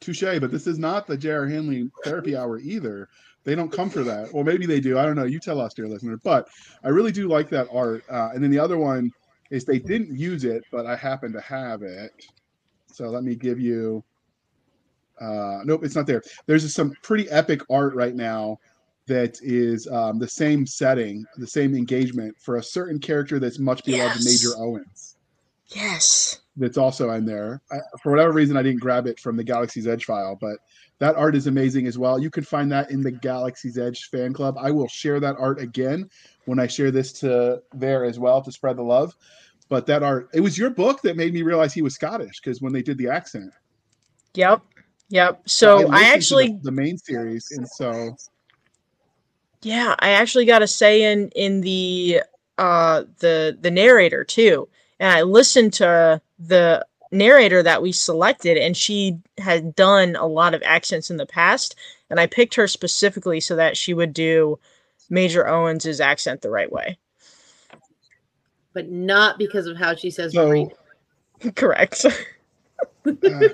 touche, but this is not the J.R. Handley therapy hour either. They don't come for that. Well, maybe they do. I don't know. You tell us, dear listener. But I really do like that art. Uh, and then the other one is they didn't use it, but I happen to have it. So let me give you. Uh, nope, it's not there. There's some pretty epic art right now that is um, the same setting, the same engagement for a certain character that's much beloved, Yes. Major Owens Yes. that's also in there. I, for whatever reason, I didn't grab it from the Galaxy's Edge file, but that art is amazing as well. You can find that in the Galaxy's Edge fan club. I will share that art again when I share this to there as well to spread the love. But that art, it was your book that made me realize he was Scottish because when they did the accent. Yep. Yep. So listened I actually the, the main series, and so Yeah, I actually got a say in in the uh the the narrator too. And I listened to the narrator that we selected and she had done a lot of accents in the past and I picked her specifically so that she would do Major Owens's accent the right way. But not because of how she says so Marine. *laughs* Correct. *laughs* uh,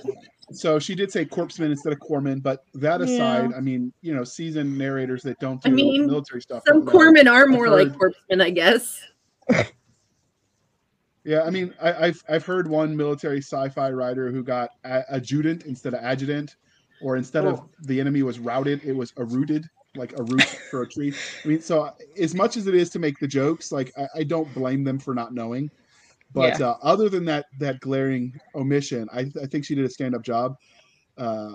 so she did say corpseman instead of corpsman. But that Yeah. aside, I mean, you know, seasoned narrators that don't do I mean, military stuff. Some corpsmen are more like corpsmen, I guess. *laughs* Yeah, I mean, I, I've I've heard one military sci-fi writer who got a- adjutant instead of adjutant, or instead of Oh. the enemy was routed, it was a rooted, like a root *laughs* for a tree. I mean, so as much as it is to make the jokes, like I, I don't blame them for not knowing. But uh, other than that that glaring omission, I, I think she did a stand-up job. Uh,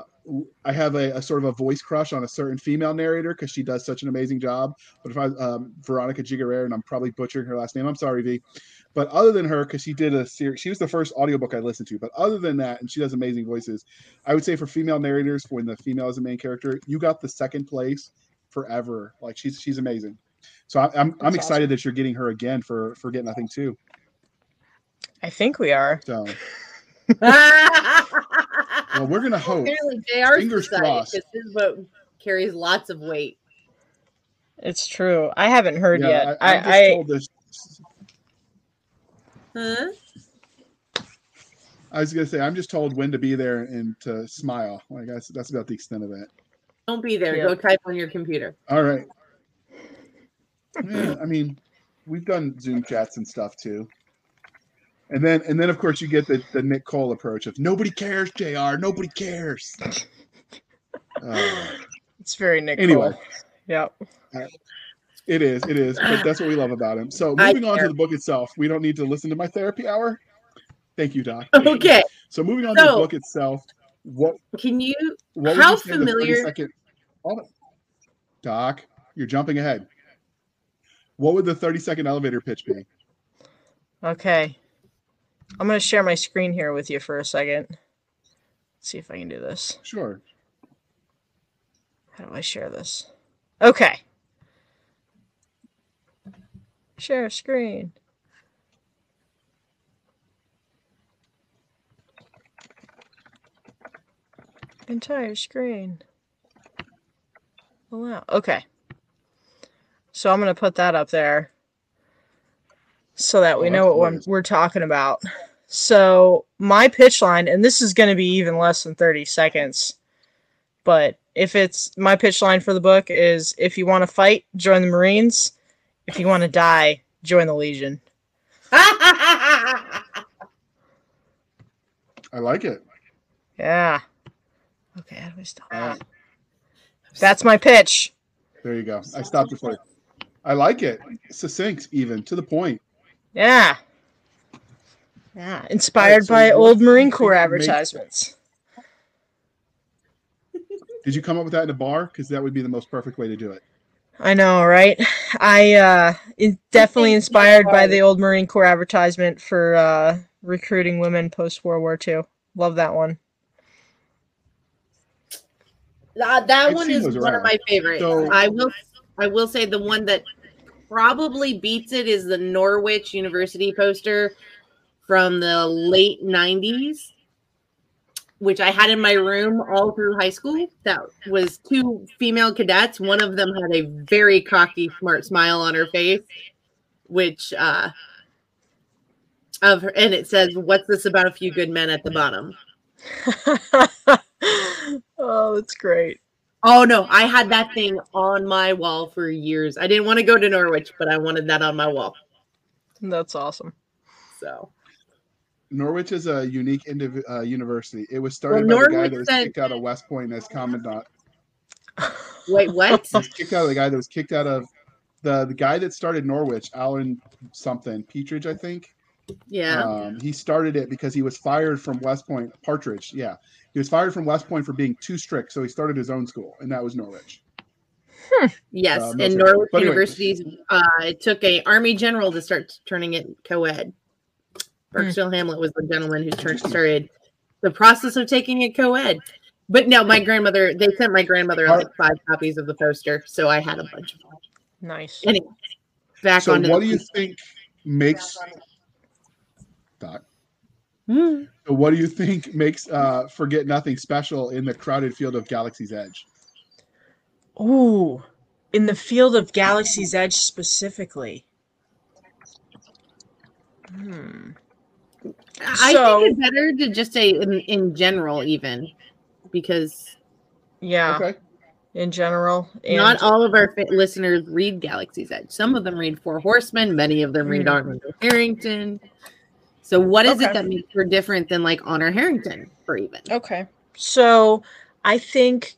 I have a, a sort of a voice crush on a certain female narrator because she does such an amazing job. But if I um, Veronica Giguere, and I'm probably butchering her last name, I'm sorry, V. But other than her, because she did a series, she was the first audiobook I listened to. But other than that, and she does amazing voices, I would say for female narrators, when the female is the main character, you got the second place forever. Like she's she's amazing. So I, I'm I'm That's excited that you're getting her again for for Forget Nothing 2. I think we are. So well, *laughs* well, we're gonna hope. Apparently, JR's Fingers decided crossed. because his vote carries lots of weight. It's true. I haven't heard Yeah, yet. I, I'm just I, I told this. Huh? I was gonna say I'm just told when to be there and to smile. Like that's that's about the extent of it. Don't be there. Yeah. Go type on your computer. All right. Yeah, I mean, we've done Zoom chats and stuff too. And then and then of course you get the, the Nick Cole approach of nobody cares, JR, nobody cares. *laughs* Uh, it's very Nick Anyway. Cole. Yep. it is, it is, but that's what we love about him. So moving on to the book itself, we don't need to listen to my therapy hour. Thank you, Doc. *laughs* Okay. So moving on to the book itself. What? Can you? what How you say the 30 familiar- second-. Doc, you're jumping ahead. What would the 30 second elevator pitch be? Okay. I'm going to share my screen here with you for a second. Let's see if I can do this. Sure. How do I share this? Okay. Share screen. Entire screen. Oh, wow. Okay. So I'm going to put that up there so that we know what we're, we're talking about. So my pitch line, and this is going to be even less than 30 seconds, but if it's my pitch line for the book is if you want to fight, join the Marines. If you want to die, join the Legion. I like it. Yeah. Okay, how do I stop Uh. That's my pitch. there you go. I stopped before. I like it. Succinct, even to the point. Yeah. Yeah. Inspired so by old Marine Corps makes- advertisements. *laughs* Did you come up with that in a bar? Because that would be the most perfect way to do it. I know, right? I uh in, definitely think inspired by the old Marine Corps advertisement for uh recruiting women post World War II. Love that one. Uh, that I've one is those one of my favorites. So- I will I will say the one that probably beats it is the Norwich University poster from the late 90s which I had in my room all through high school. That was two female cadets. One of them had a very cocky, smart smile on her face, which uh of her and it says, What's this about a few good men at the bottom? *laughs* oh, that's great. Oh no, I had that thing on my wall for years. I didn't want to go to Norwich, but I wanted that on my wall. That's awesome. So Norwich is a unique indiv- uh, university. It was started Well, by the guy that was said- kicked out of West Point as commandant. *laughs* wait, what? He was kicked out of the guy that was kicked out of the the guy that started Norwich, Alan something Petridge, I think. Yeah. Um, he started it because he was fired from West Point. Partridge, yeah, he was fired from West Point for being too strict, so he started his own school, and that was Norwich. yes. uh, and. Norwich But anyway. University's uh it took a army general to start turning it co-ed. Burkesville Hamlet was the gentleman who turned started the process of taking it co-ed. But no, my grandmother, they sent my grandmother Are- like five copies of the poster, so I had a bunch of them. Nice. Anyway, back So, on what do you think makes Doc? Hmm. So what do you think makes uh, Forget Nothing special in the crowded field of Galaxy's Edge? Ooh, in the field of Galaxy's Edge specifically. Hmm. I So- think it's better to just say in, in general, even because Yeah, Okay. in general. And not all of our fa- listeners read Galaxy's Edge. Some of them read Four Horsemen. Many of them read Mm. Honor Harrington. So, what is Okay. it that makes her different than like Honor Harrington, for even? Okay. So I think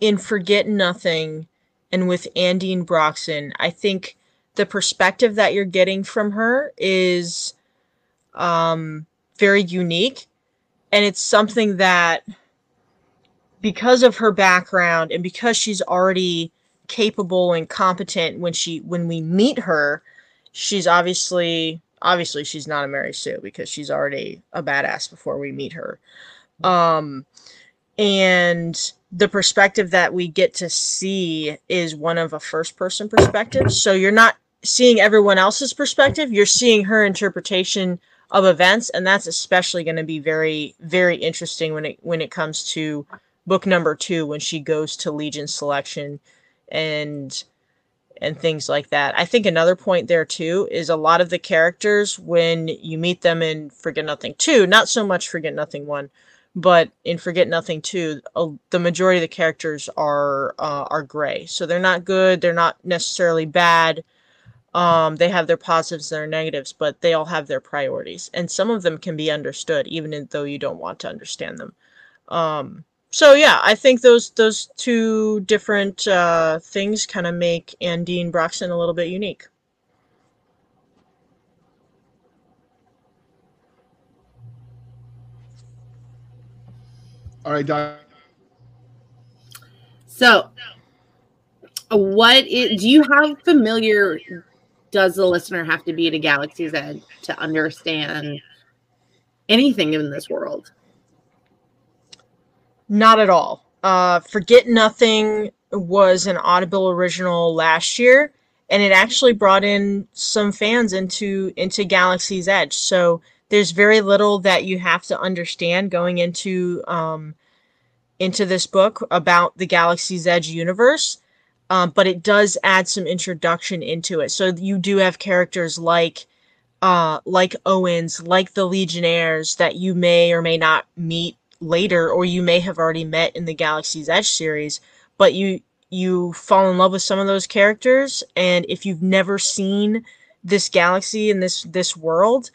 in Forget Nothing and with Andine Broxton, I think the perspective that you're getting from her is um, very unique. And it's something that, because of her background and because she's already capable and competent when she when we meet her, she's obviously obviously she's not a Mary Sue because she's already a badass before we meet her. Um, and the perspective that we get to see is one of a first person perspective. So you're not seeing everyone else's perspective, you're seeing her interpretation of events, and that's especially going to be very, very interesting when it when it comes to book number two when she goes to Legion selection and and things like that. I think another point there too is a lot of the characters when you meet them in Forget Nothing 2, not so much Forget Nothing 1, but in Forget Nothing 2, uh, the majority of the characters are uh, are gray. So they're not good, they're not necessarily bad. Um, they have their positives and their negatives, but they all have their priorities, and some of them can be understood even though you don't want to understand them. Um, so yeah, I think those those two different uh, things kind of make Andine Broxton a little bit unique. All right, Doc. So, what is, do you have familiar? Does the listener have to be to a Galaxy's Edge to understand anything in this world? Not at all. Uh, Forget Nothing was an Audible original last year, and it actually brought in some fans into into Galaxy's Edge. So there's very little that you have to understand going into um, into this book about the Galaxy's Edge universe. Um, but it does add some introduction into it. So you do have characters like uh, like Owens, like the Legionnaires that you may or may not meet later, or you may have already met in the Galaxy's Edge series. But you you fall in love with some of those characters, and if you've never seen this galaxy and this this world,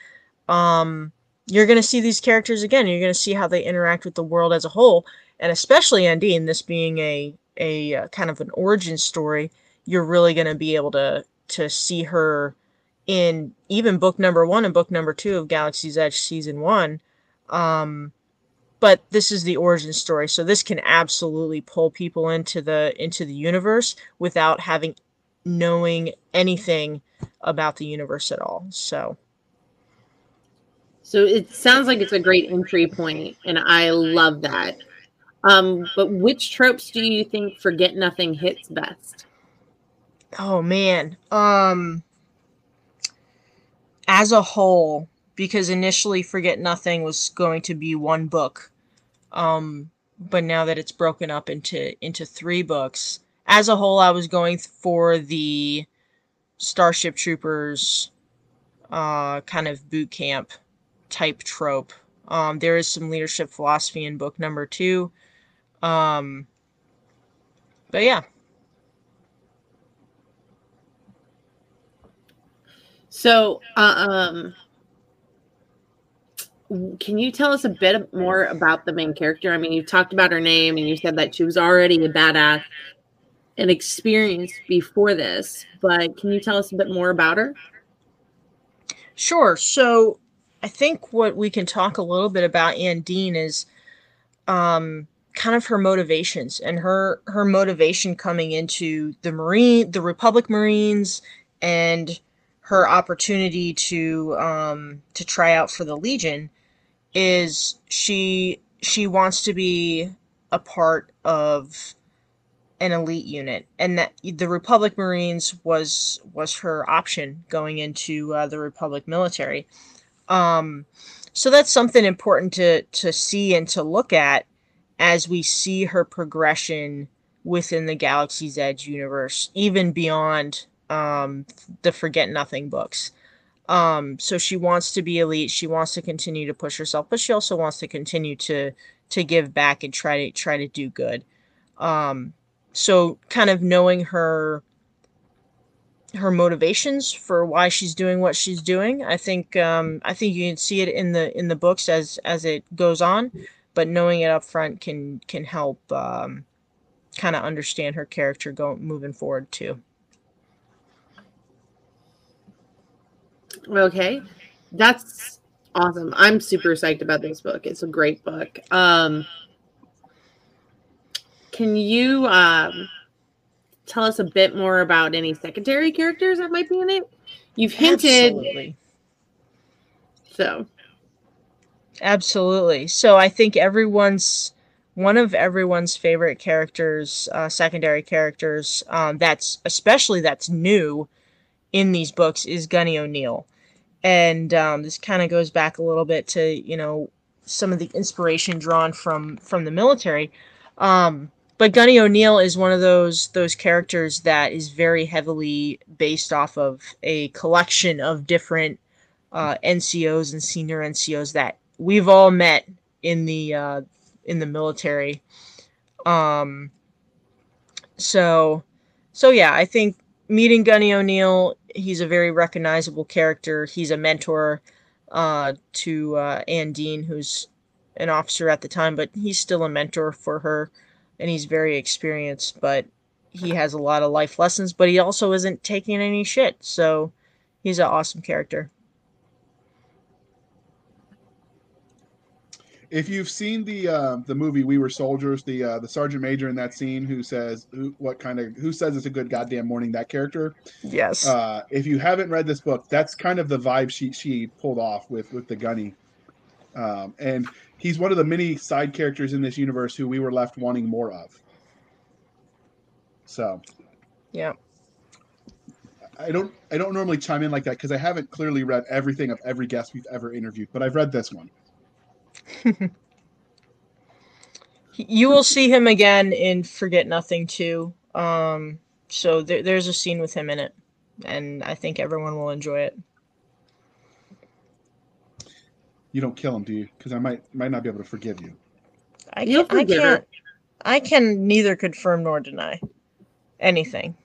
um, you're going to see these characters again. You're going to see how they interact with the world as a whole, and especially Andine, this being a a uh, kind of an origin story, you're really going to be able to to see her in even book number one and book number two of Galaxy's Edge season one. Um, but this is the origin story, so this can absolutely pull people into the into the universe without having knowing anything about the universe at all. So. So it sounds like it's a great entry point, and I love that. Um, but which tropes do you think Forget Nothing hits best? Oh man. Um as a whole, because initially Forget Nothing was going to be one book. Um but now that it's broken up into into three books, as a whole I was going for the Starship Troopers uh kind of boot camp type trope. Um there is some leadership philosophy in book number 2 um, but yeah. So, uh, um, can you tell us a bit more about the main character? I mean, you talked about her name and you said that she was already a badass and experienced before this, but can you tell us a bit more about her? Sure. So, I think what we can talk a little bit about Andine is um, kind of her motivations and her her motivation coming into the marine the republic marines and her opportunity to um to try out for the legion is she she wants to be a part of an elite unit. And that the republic marines was was her option going into uh, the republic military. Um so that's something important to to see and to look at as we see her progression within the Galaxy's Edge universe, even beyond um, the Forget Nothing books. Um, so she wants to be elite. She wants to continue to push herself, but she also wants to continue to to give back and try to try to do good. Um, so kind of knowing her her motivations for why she's doing what she's doing, I think um, I think you can see it in the in the books as as it goes on but knowing it up front can can help um, kind of understand her character going moving forward too. Okay, that's awesome. I'm super psyched about this book. It's a great book. Um, can you um, tell us a bit more about any secondary characters that might be in it? You've hinted. Absolutely. So Absolutely. So I think everyone's one of everyone's favorite characters, uh, secondary characters, um, that's especially that's new in these books is Gunny O'Neill, and um, this kind of goes back a little bit to you know some of the inspiration drawn from from the military. Um, but Gunny O'Neill is one of those those characters that is very heavily based off of a collection of different uh, NCOs and senior NCOs that we've all met in the uh, in the military. Um, so, so yeah, I think meeting Gunny O'Neill, he's a very recognizable character. He's a mentor uh, to uh, Andine, who's an officer at the time, but he's still a mentor for her, and he's very experienced. But he has a lot of life lessons, but he also isn't taking any shit. So he's an awesome character. If you've seen the uh, the movie We Were Soldiers, the uh, the sergeant major in that scene who says who, what kind of who says it's a good goddamn morning that character. Yes. Uh, if you haven't read this book, that's kind of the vibe she she pulled off with with the gunny, um, and he's one of the many side characters in this universe who we were left wanting more of. So, yeah. I don't I don't normally chime in like that because I haven't clearly read everything of every guest we've ever interviewed, but I've read this one. *laughs* you will see him again in Forget Nothing too. Um, so there, there's a scene with him in it, and I think everyone will enjoy it. You don't kill him, do you? Because I might might not be able to forgive you. I You'll can, I can't. I can neither confirm nor deny anything.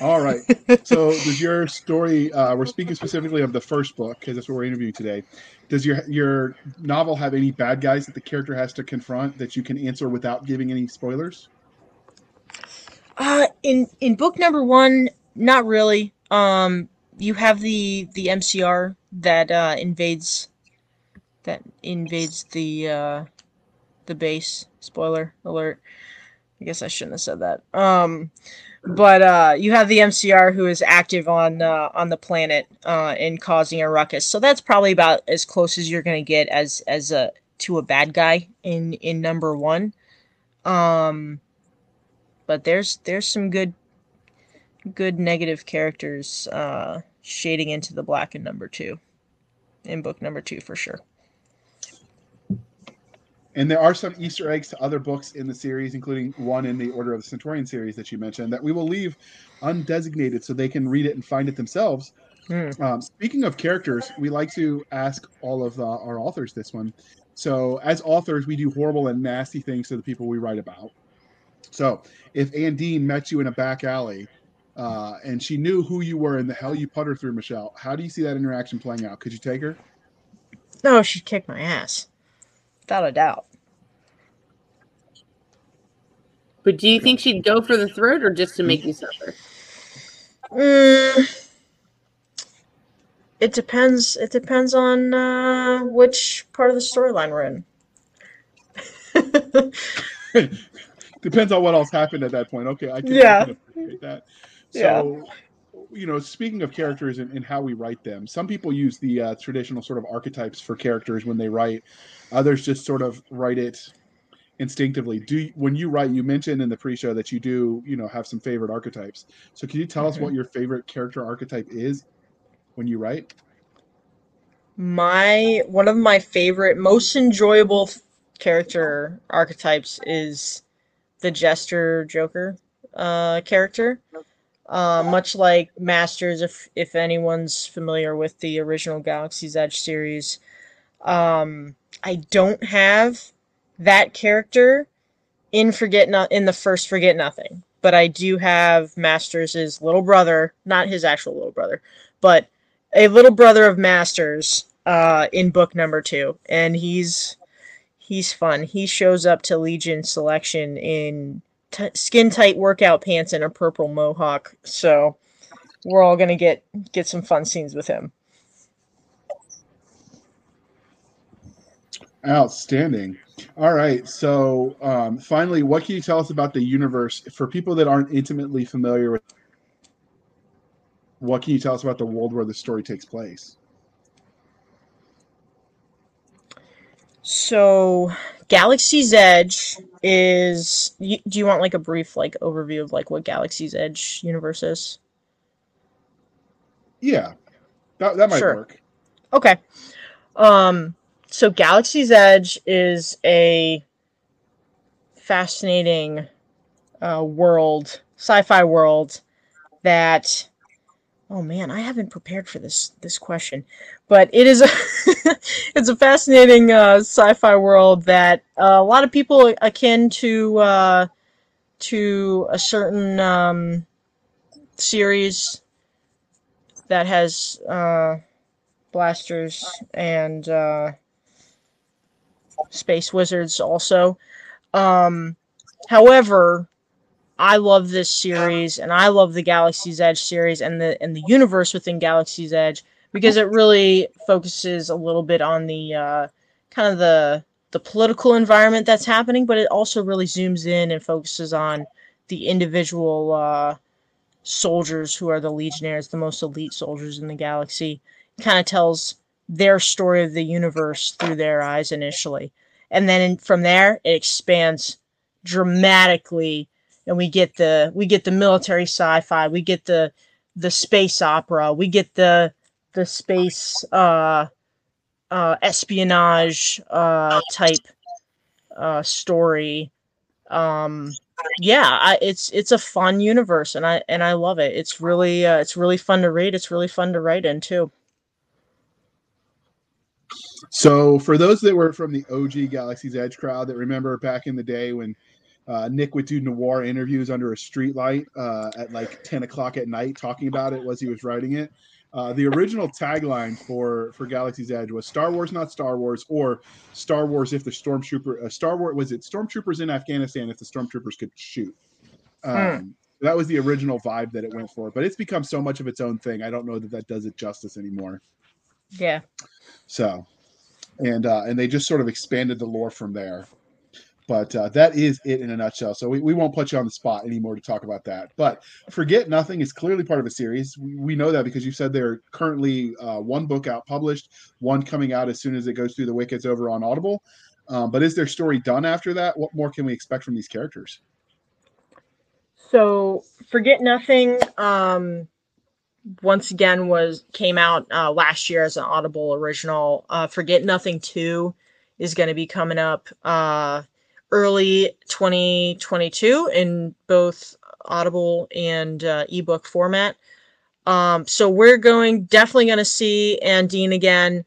All right. so does your story? Uh, we're speaking specifically of the first book because that's what we're interviewing today. Does your your novel have any bad guys that the character has to confront that you can answer without giving any spoilers? Uh, in in book number one, not really. Um, you have the the MCR that uh, invades that invades the uh, the base. Spoiler alert. I guess I shouldn't have said that. Um, but uh, you have the MCR who is active on uh, on the planet uh, and causing a ruckus. So that's probably about as close as you're gonna get as as a to a bad guy in in number one. Um, but there's there's some good good negative characters uh, shading into the black in number two, in book number two for sure. And there are some Easter eggs to other books in the series, including one in the Order of the Centurion series that you mentioned, that we will leave undesignated so they can read it and find it themselves. Hmm. Um, speaking of characters, we like to ask all of uh, our authors this one. So, as authors, we do horrible and nasty things to the people we write about. So, if Andine met you in a back alley uh, and she knew who you were and the hell you put her through, Michelle, how do you see that interaction playing out? Could you take her? No, she'd kick my ass, without a doubt. But do you think she'd go for the throat or just to make you suffer? Mm, it depends. It depends on uh, which part of the storyline we're in. *laughs* Depends on what else happened at that point. Okay, I can, Yeah. I can appreciate that. So, you know, speaking of characters and, and how we write them, some people use the uh, traditional sort of archetypes for characters when they write. Others just sort of write it instinctively. Do you- when you write, you mentioned in the pre-show that you do, you know, have some favorite archetypes. So, can you tell us what your favorite character archetype is when you write? My one of my favorite, most enjoyable f- character archetypes is the Jester Joker uh, character. Uh, much like Masters, if if anyone's familiar with the original Galaxy's Edge series, um, I don't have that character in Forget in the first Forget Nothing, but I do have Masters' little brother, not his actual little brother, but a little brother of Masters uh, in book number two, and he's he's fun. He shows up to Legion selection in t- skin tight workout pants and a purple mohawk. So we're all gonna get get some fun scenes with him. Outstanding. All right. So, um, finally, what can you tell us about the universe for people that aren't intimately familiar with? What can you tell us about the world where the story takes place? So Galaxy's Edge is. You, do you want like a brief like overview of like what Galaxy's Edge universe is? Yeah, that, that might Sure. work. Okay. Um, so Galaxy's Edge is a fascinating uh, world, sci-fi world that oh man, I haven't prepared for this this question. But it is a *laughs* it's a fascinating uh, sci-fi world that uh, a lot of people akin to uh, to a certain um, series that has uh, blasters and uh, space wizards also. Um, however, I love this series and I love the Galaxy's Edge series and the and the universe within Galaxy's Edge because it really focuses a little bit on the uh, kind of the the political environment that's happening, but it also really zooms in and focuses on the individual uh, soldiers who are the Legionnaires, the most elite soldiers in the galaxy. Kind of tells their story of the universe through their eyes initially, and then in, from there it expands dramatically, and we get the we get the military sci-fi, we get the the space opera, we get the the space uh, uh, espionage uh, type uh, story. Um, yeah, I, it's it's a fun universe, and I and I love it. It's really uh, it's really fun to read. It's really fun to write in too. So, for those that were from the OG Galaxy's Edge crowd that remember back in the day when uh, Nick would do noir interviews under a streetlight uh, at like 10 o'clock at night talking about it as he was writing it. Uh, the original tagline for for Galaxy's Edge was "Star Wars, not Star Wars," or "Star Wars if the stormtrooper." Uh, Star Wars was it stormtroopers in Afghanistan if the stormtroopers could shoot. Um, hmm. That was the original vibe that it went for, but it's become so much of its own thing. I don't know that that does it justice anymore. Yeah. So, and uh, and they just sort of expanded the lore from there. But uh, that is it in a nutshell. So we, we won't put you on the spot anymore to talk about that. But Forget Nothing is clearly part of a series. We know that because you said there are currently uh, one book out published, one coming out as soon as it goes through the wickets over on Audible. Um, but is their story done after that? What more can we expect from these characters? So Forget Nothing, um, once again was came out uh, last year as an Audible original. Uh, Forget Nothing two is going to be coming up uh, early 2022 in both Audible and uh, ebook format. Um, so we're going definitely going to see Andine again.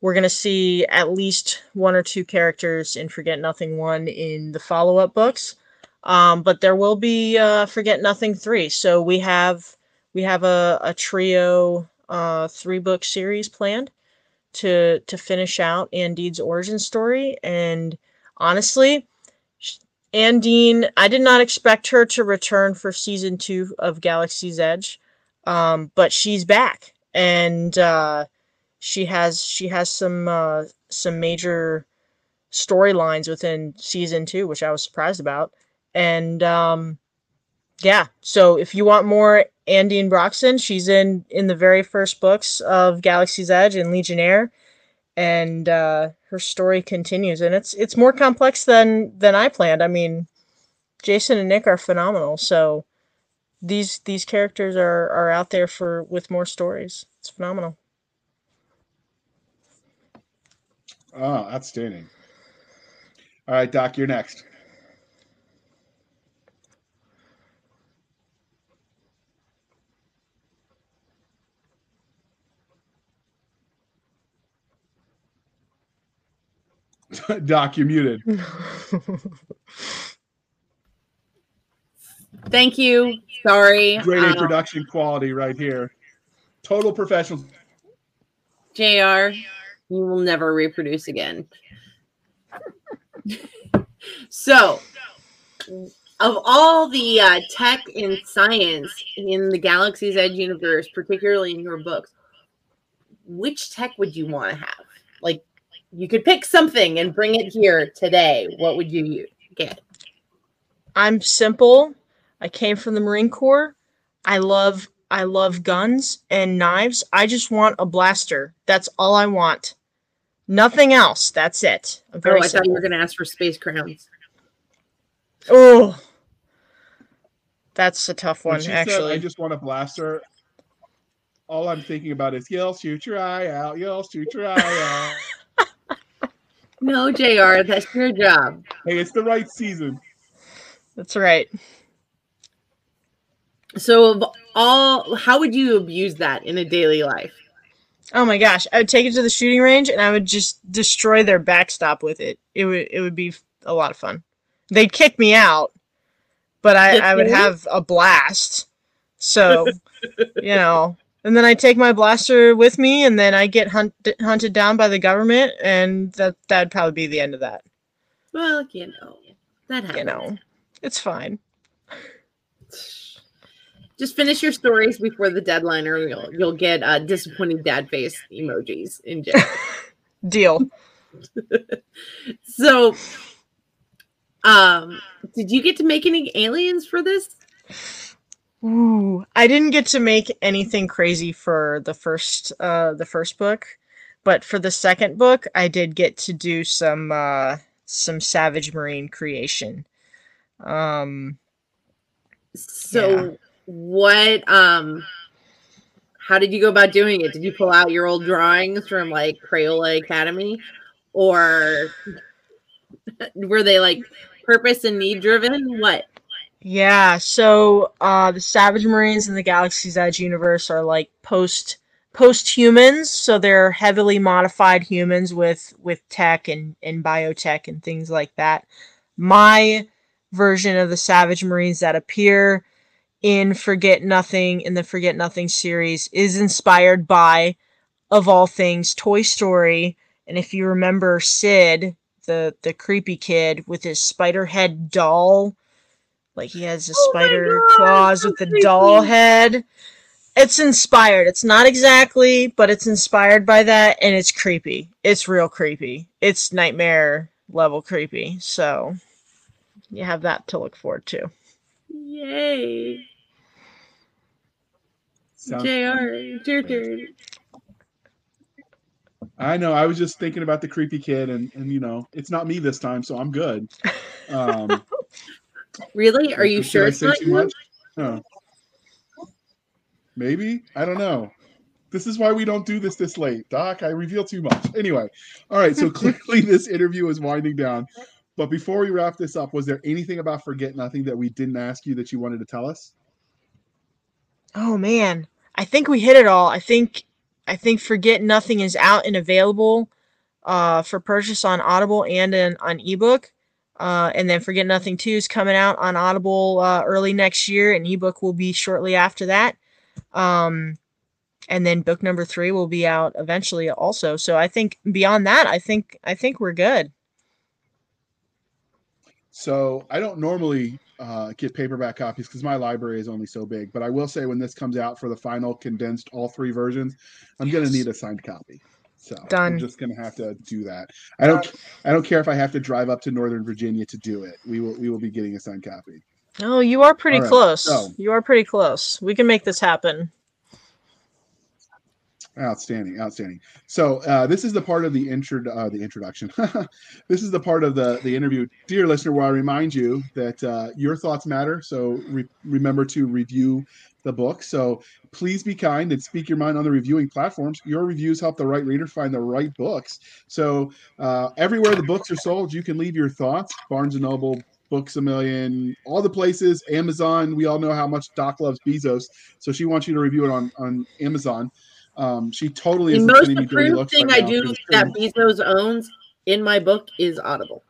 We're going to see at least one or two characters in Forget Nothing one in the follow up books. Um, but there will be uh, Forget Nothing three. So we have we have a, a trio uh, three book series planned to to finish out Andine's origin story. And honestly, Andine, I did not expect her to return for season two of Galaxy's Edge, um, but she's back, and uh, she has she has some uh, some major storylines within season two, which I was surprised about. And um, yeah, so if you want more Andine Broxton, she's in in the very first books of Galaxy's Edge and Legionnaire and uh, her story continues, and it's it's more complex than than I planned. I mean, Jason and Nick are phenomenal, so these these characters are are out there for with more stories. It's phenomenal. Oh, outstanding. All right, Doc, you're next. Doc, you're muted. Thank you. Sorry. Great um, production quality right here. Total professional. JR, you will never reproduce again. *laughs* so, of all the uh, tech and science in the Galaxy's Edge universe, particularly in your books, which tech would you want to have? Like, you could pick something and bring it here today, what would you get? I'm simple. I came from the Marine Corps. I love I love guns and knives. I just want a blaster. That's all I want. Nothing else. That's it. I'm very oh, I simple. thought you were going to ask for space crowns. Oh, that's a tough one. Actually, said, I just want a blaster. All I'm thinking about is, "You'll shoot your eye out. You'll shoot your eye out." *laughs* No, JR, that's your job. Hey, it's the right season. That's right. So, of all, how would you abuse that in a daily life? Oh my gosh, I would take it to the shooting range and I would just destroy their backstop with it. It would it would be a lot of fun. They'd kick me out, but I, I would have a blast. So, *laughs* you know, and then I take my blaster with me, and then I get hunt- hunted down by the government, and that that'd probably be the end of that. Well, you know, that happens. You know, it's fine. Just finish your stories before the deadline, or you'll you'll get uh, disappointing dad face emojis in jail. *laughs* Deal. *laughs* so, um, did you get to make any aliens for this? Ooh, I didn't get to make anything crazy for the first uh the first book, but for the second book, I did get to do some uh some Savage Marine creation. Um So, Yeah. what, um, how did you go about doing it? Did you pull out your old drawings from like Crayola Academy, or *laughs* were they like purpose and need driven? What? Yeah, so uh, the Savage Marines in the Galaxy's Edge universe are like post post humans, so they're heavily modified humans with with tech and and biotech and things like that. My version of the Savage Marines that appear in Forget Nothing in the Forget Nothing series is inspired by, of all things, Toy Story. And if you remember Sid, the the creepy kid with his spider head doll like he has the Oh spider claws so with the doll head. It's inspired. It's not exactly, but it's inspired by that, and it's creepy. It's real creepy. It's nightmare level creepy. So you have that to look forward to. Yay! Sounds- Jr. It's your turn. I know. I was just thinking about the creepy kid, and and you know, it's not me this time, so I'm good. *laughs* Um, Really? Are you did sure I it's say not too much? No. Maybe I don't know. This is why we don't do this this late, Doc. I reveal too much. Anyway, all right. So *laughs* clearly, this interview is winding down. But before we wrap this up, was there anything about Forget Nothing that we didn't ask you that you wanted to tell us? Oh man, I think we hit it all. I think I think Forget Nothing is out and available uh, for purchase on Audible and in, on ebook. Uh, and then Forget Nothing 2 is coming out on Audible uh, early next year, and ebook will be shortly after that. Um, and then book number three will be out eventually also. So I think beyond that, I think I think we're good. So I don't normally uh, get paperback copies because my library is only so big. But I will say when this comes out for the final condensed all three versions, I'm gonna need a signed copy. So Done. I'm just gonna have to do that. I don't I don't care if I have to drive up to Northern Virginia to do it. We will we will be getting a signed copy. Oh, you are pretty right, close. so- You are pretty close. We can make this happen. Outstanding, outstanding. So uh, this is the part of the intro, uh, the introduction. *laughs* this is the part of the the interview, dear listener, where I remind you that uh, your thoughts matter. So re- remember to review the book. So please be kind and speak your mind on the reviewing platforms. Your reviews help the right reader find the right books. So uh, everywhere the books are sold, you can leave your thoughts. Barnes and Noble. Books a million, all the places, Amazon. We all know how much Doc loves Bezos, so she wants you to review it on on Amazon. Um, she totally The is most sending me dirty approved looks thing right I now, do 'cause it's that true. Bezos owns in my book is Audible.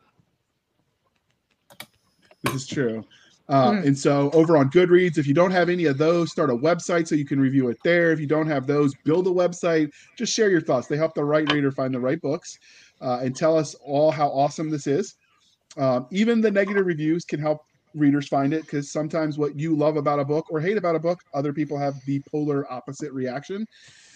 This is true. Uh, Hmm. And so over on Goodreads, if you don't have any of those, start a website so you can review it there. If you don't have those, build a website. Just share your thoughts. They help the right reader find the right books uh, and tell us all how awesome this is. Um, even the negative reviews can help readers find it because sometimes what you love about a book or hate about a book, other people have the polar opposite reaction.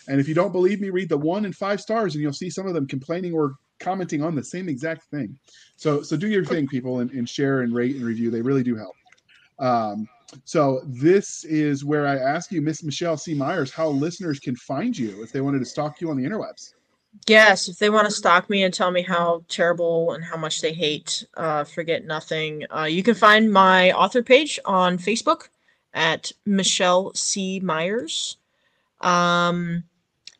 And if you don't believe me, read the one and five stars, and you'll see some of them complaining or commenting on the same exact thing. So, so do your thing, people, and, and share and rate and review. They really do help. Um, so this is where I ask you, Miss Michelle C. Myers, how listeners can find you if they wanted to stalk you on the interwebs. Yes, if they want to stalk me and tell me how terrible and how much they hate uh, Forget Nothing, uh, you can find my author page on Facebook at Michelle C. Myers. Um,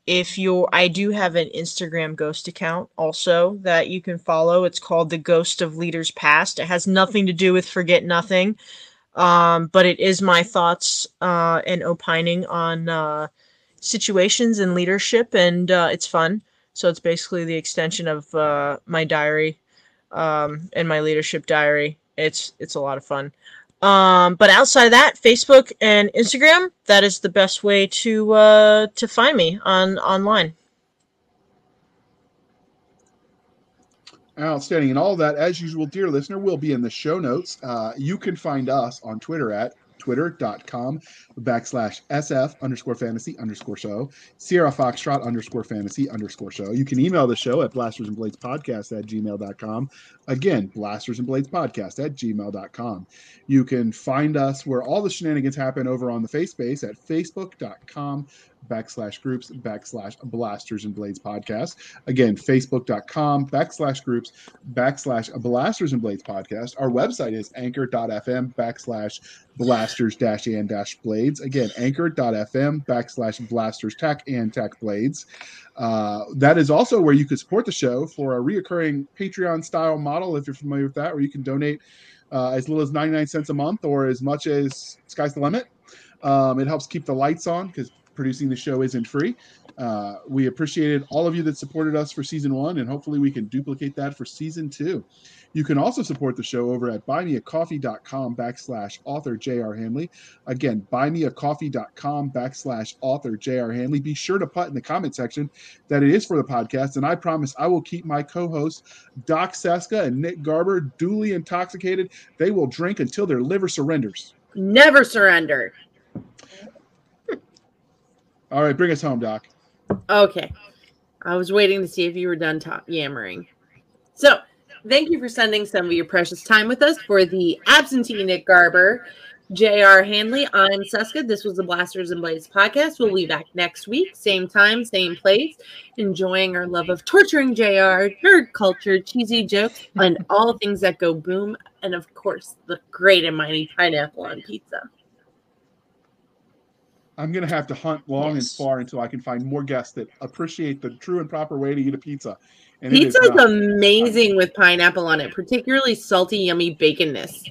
if you're, I do have an Instagram ghost account also that you can follow. It's called The Ghost of Leaders Past. It has nothing to do with Forget Nothing, um, but it is my thoughts uh, and opining on uh, situations and leadership, and uh, it's fun. So it's basically the extension of uh, my diary um, and my leadership diary. It's it's a lot of fun. Um, but outside of that, Facebook and Instagram, that is the best way to uh, to find me on online. Outstanding. And all that, as usual, dear listener, will be in the show notes. Uh, you can find us on Twitter at twitter.com backslash SF underscore fantasy underscore show, Sierra Foxtrot underscore fantasy underscore show. You can email the show at blasters and blades podcast at gmail.com. Again, blasters and blades podcast at gmail.com. You can find us where all the shenanigans happen over on the face space at facebook.com backslash groups backslash blasters and blades podcast. Again, facebook.com backslash groups backslash blasters and blades podcast. Our website is anchor.fm backslash blasters dash and dash blades. Again, anchor.fm backslash blasters tech and tech blades. Uh, that is also where you could support the show for a reoccurring Patreon style model if you're familiar with that, where you can donate uh, as little as 99 cents a month or as much as sky's the limit. Um, it helps keep the lights on because producing the show isn't free. Uh, we appreciated all of you that supported us for season one, and hopefully we can duplicate that for season two. You can also support the show over at buymeacoffee.com backslash author J.R. Handley. Again, buymeacoffee.com backslash author J.R. Handley. Be sure to put in the comment section that it is for the podcast, and I promise I will keep my co-hosts Doc Seska and Nick Garber duly intoxicated. They will drink until their liver surrenders. Never surrender. All right, bring us home, Doc. Okay. I was waiting to see if you were done yammering. So, thank you for spending some of your precious time with us for the absentee Nick Garber, J.R. Handley. I'm Seska. This was the Blasters and Blades podcast. We'll be back next week, same time, same place, enjoying our love of torturing J.R., nerd culture, cheesy jokes, and all things that go boom. And of course, the great and mighty pineapple on pizza. I'm gonna have to hunt long Yes. and far until I can find more guests that appreciate the true and proper way to eat a pizza. And Pizza is amazing with pineapple on it, particularly salty, yummy baconness.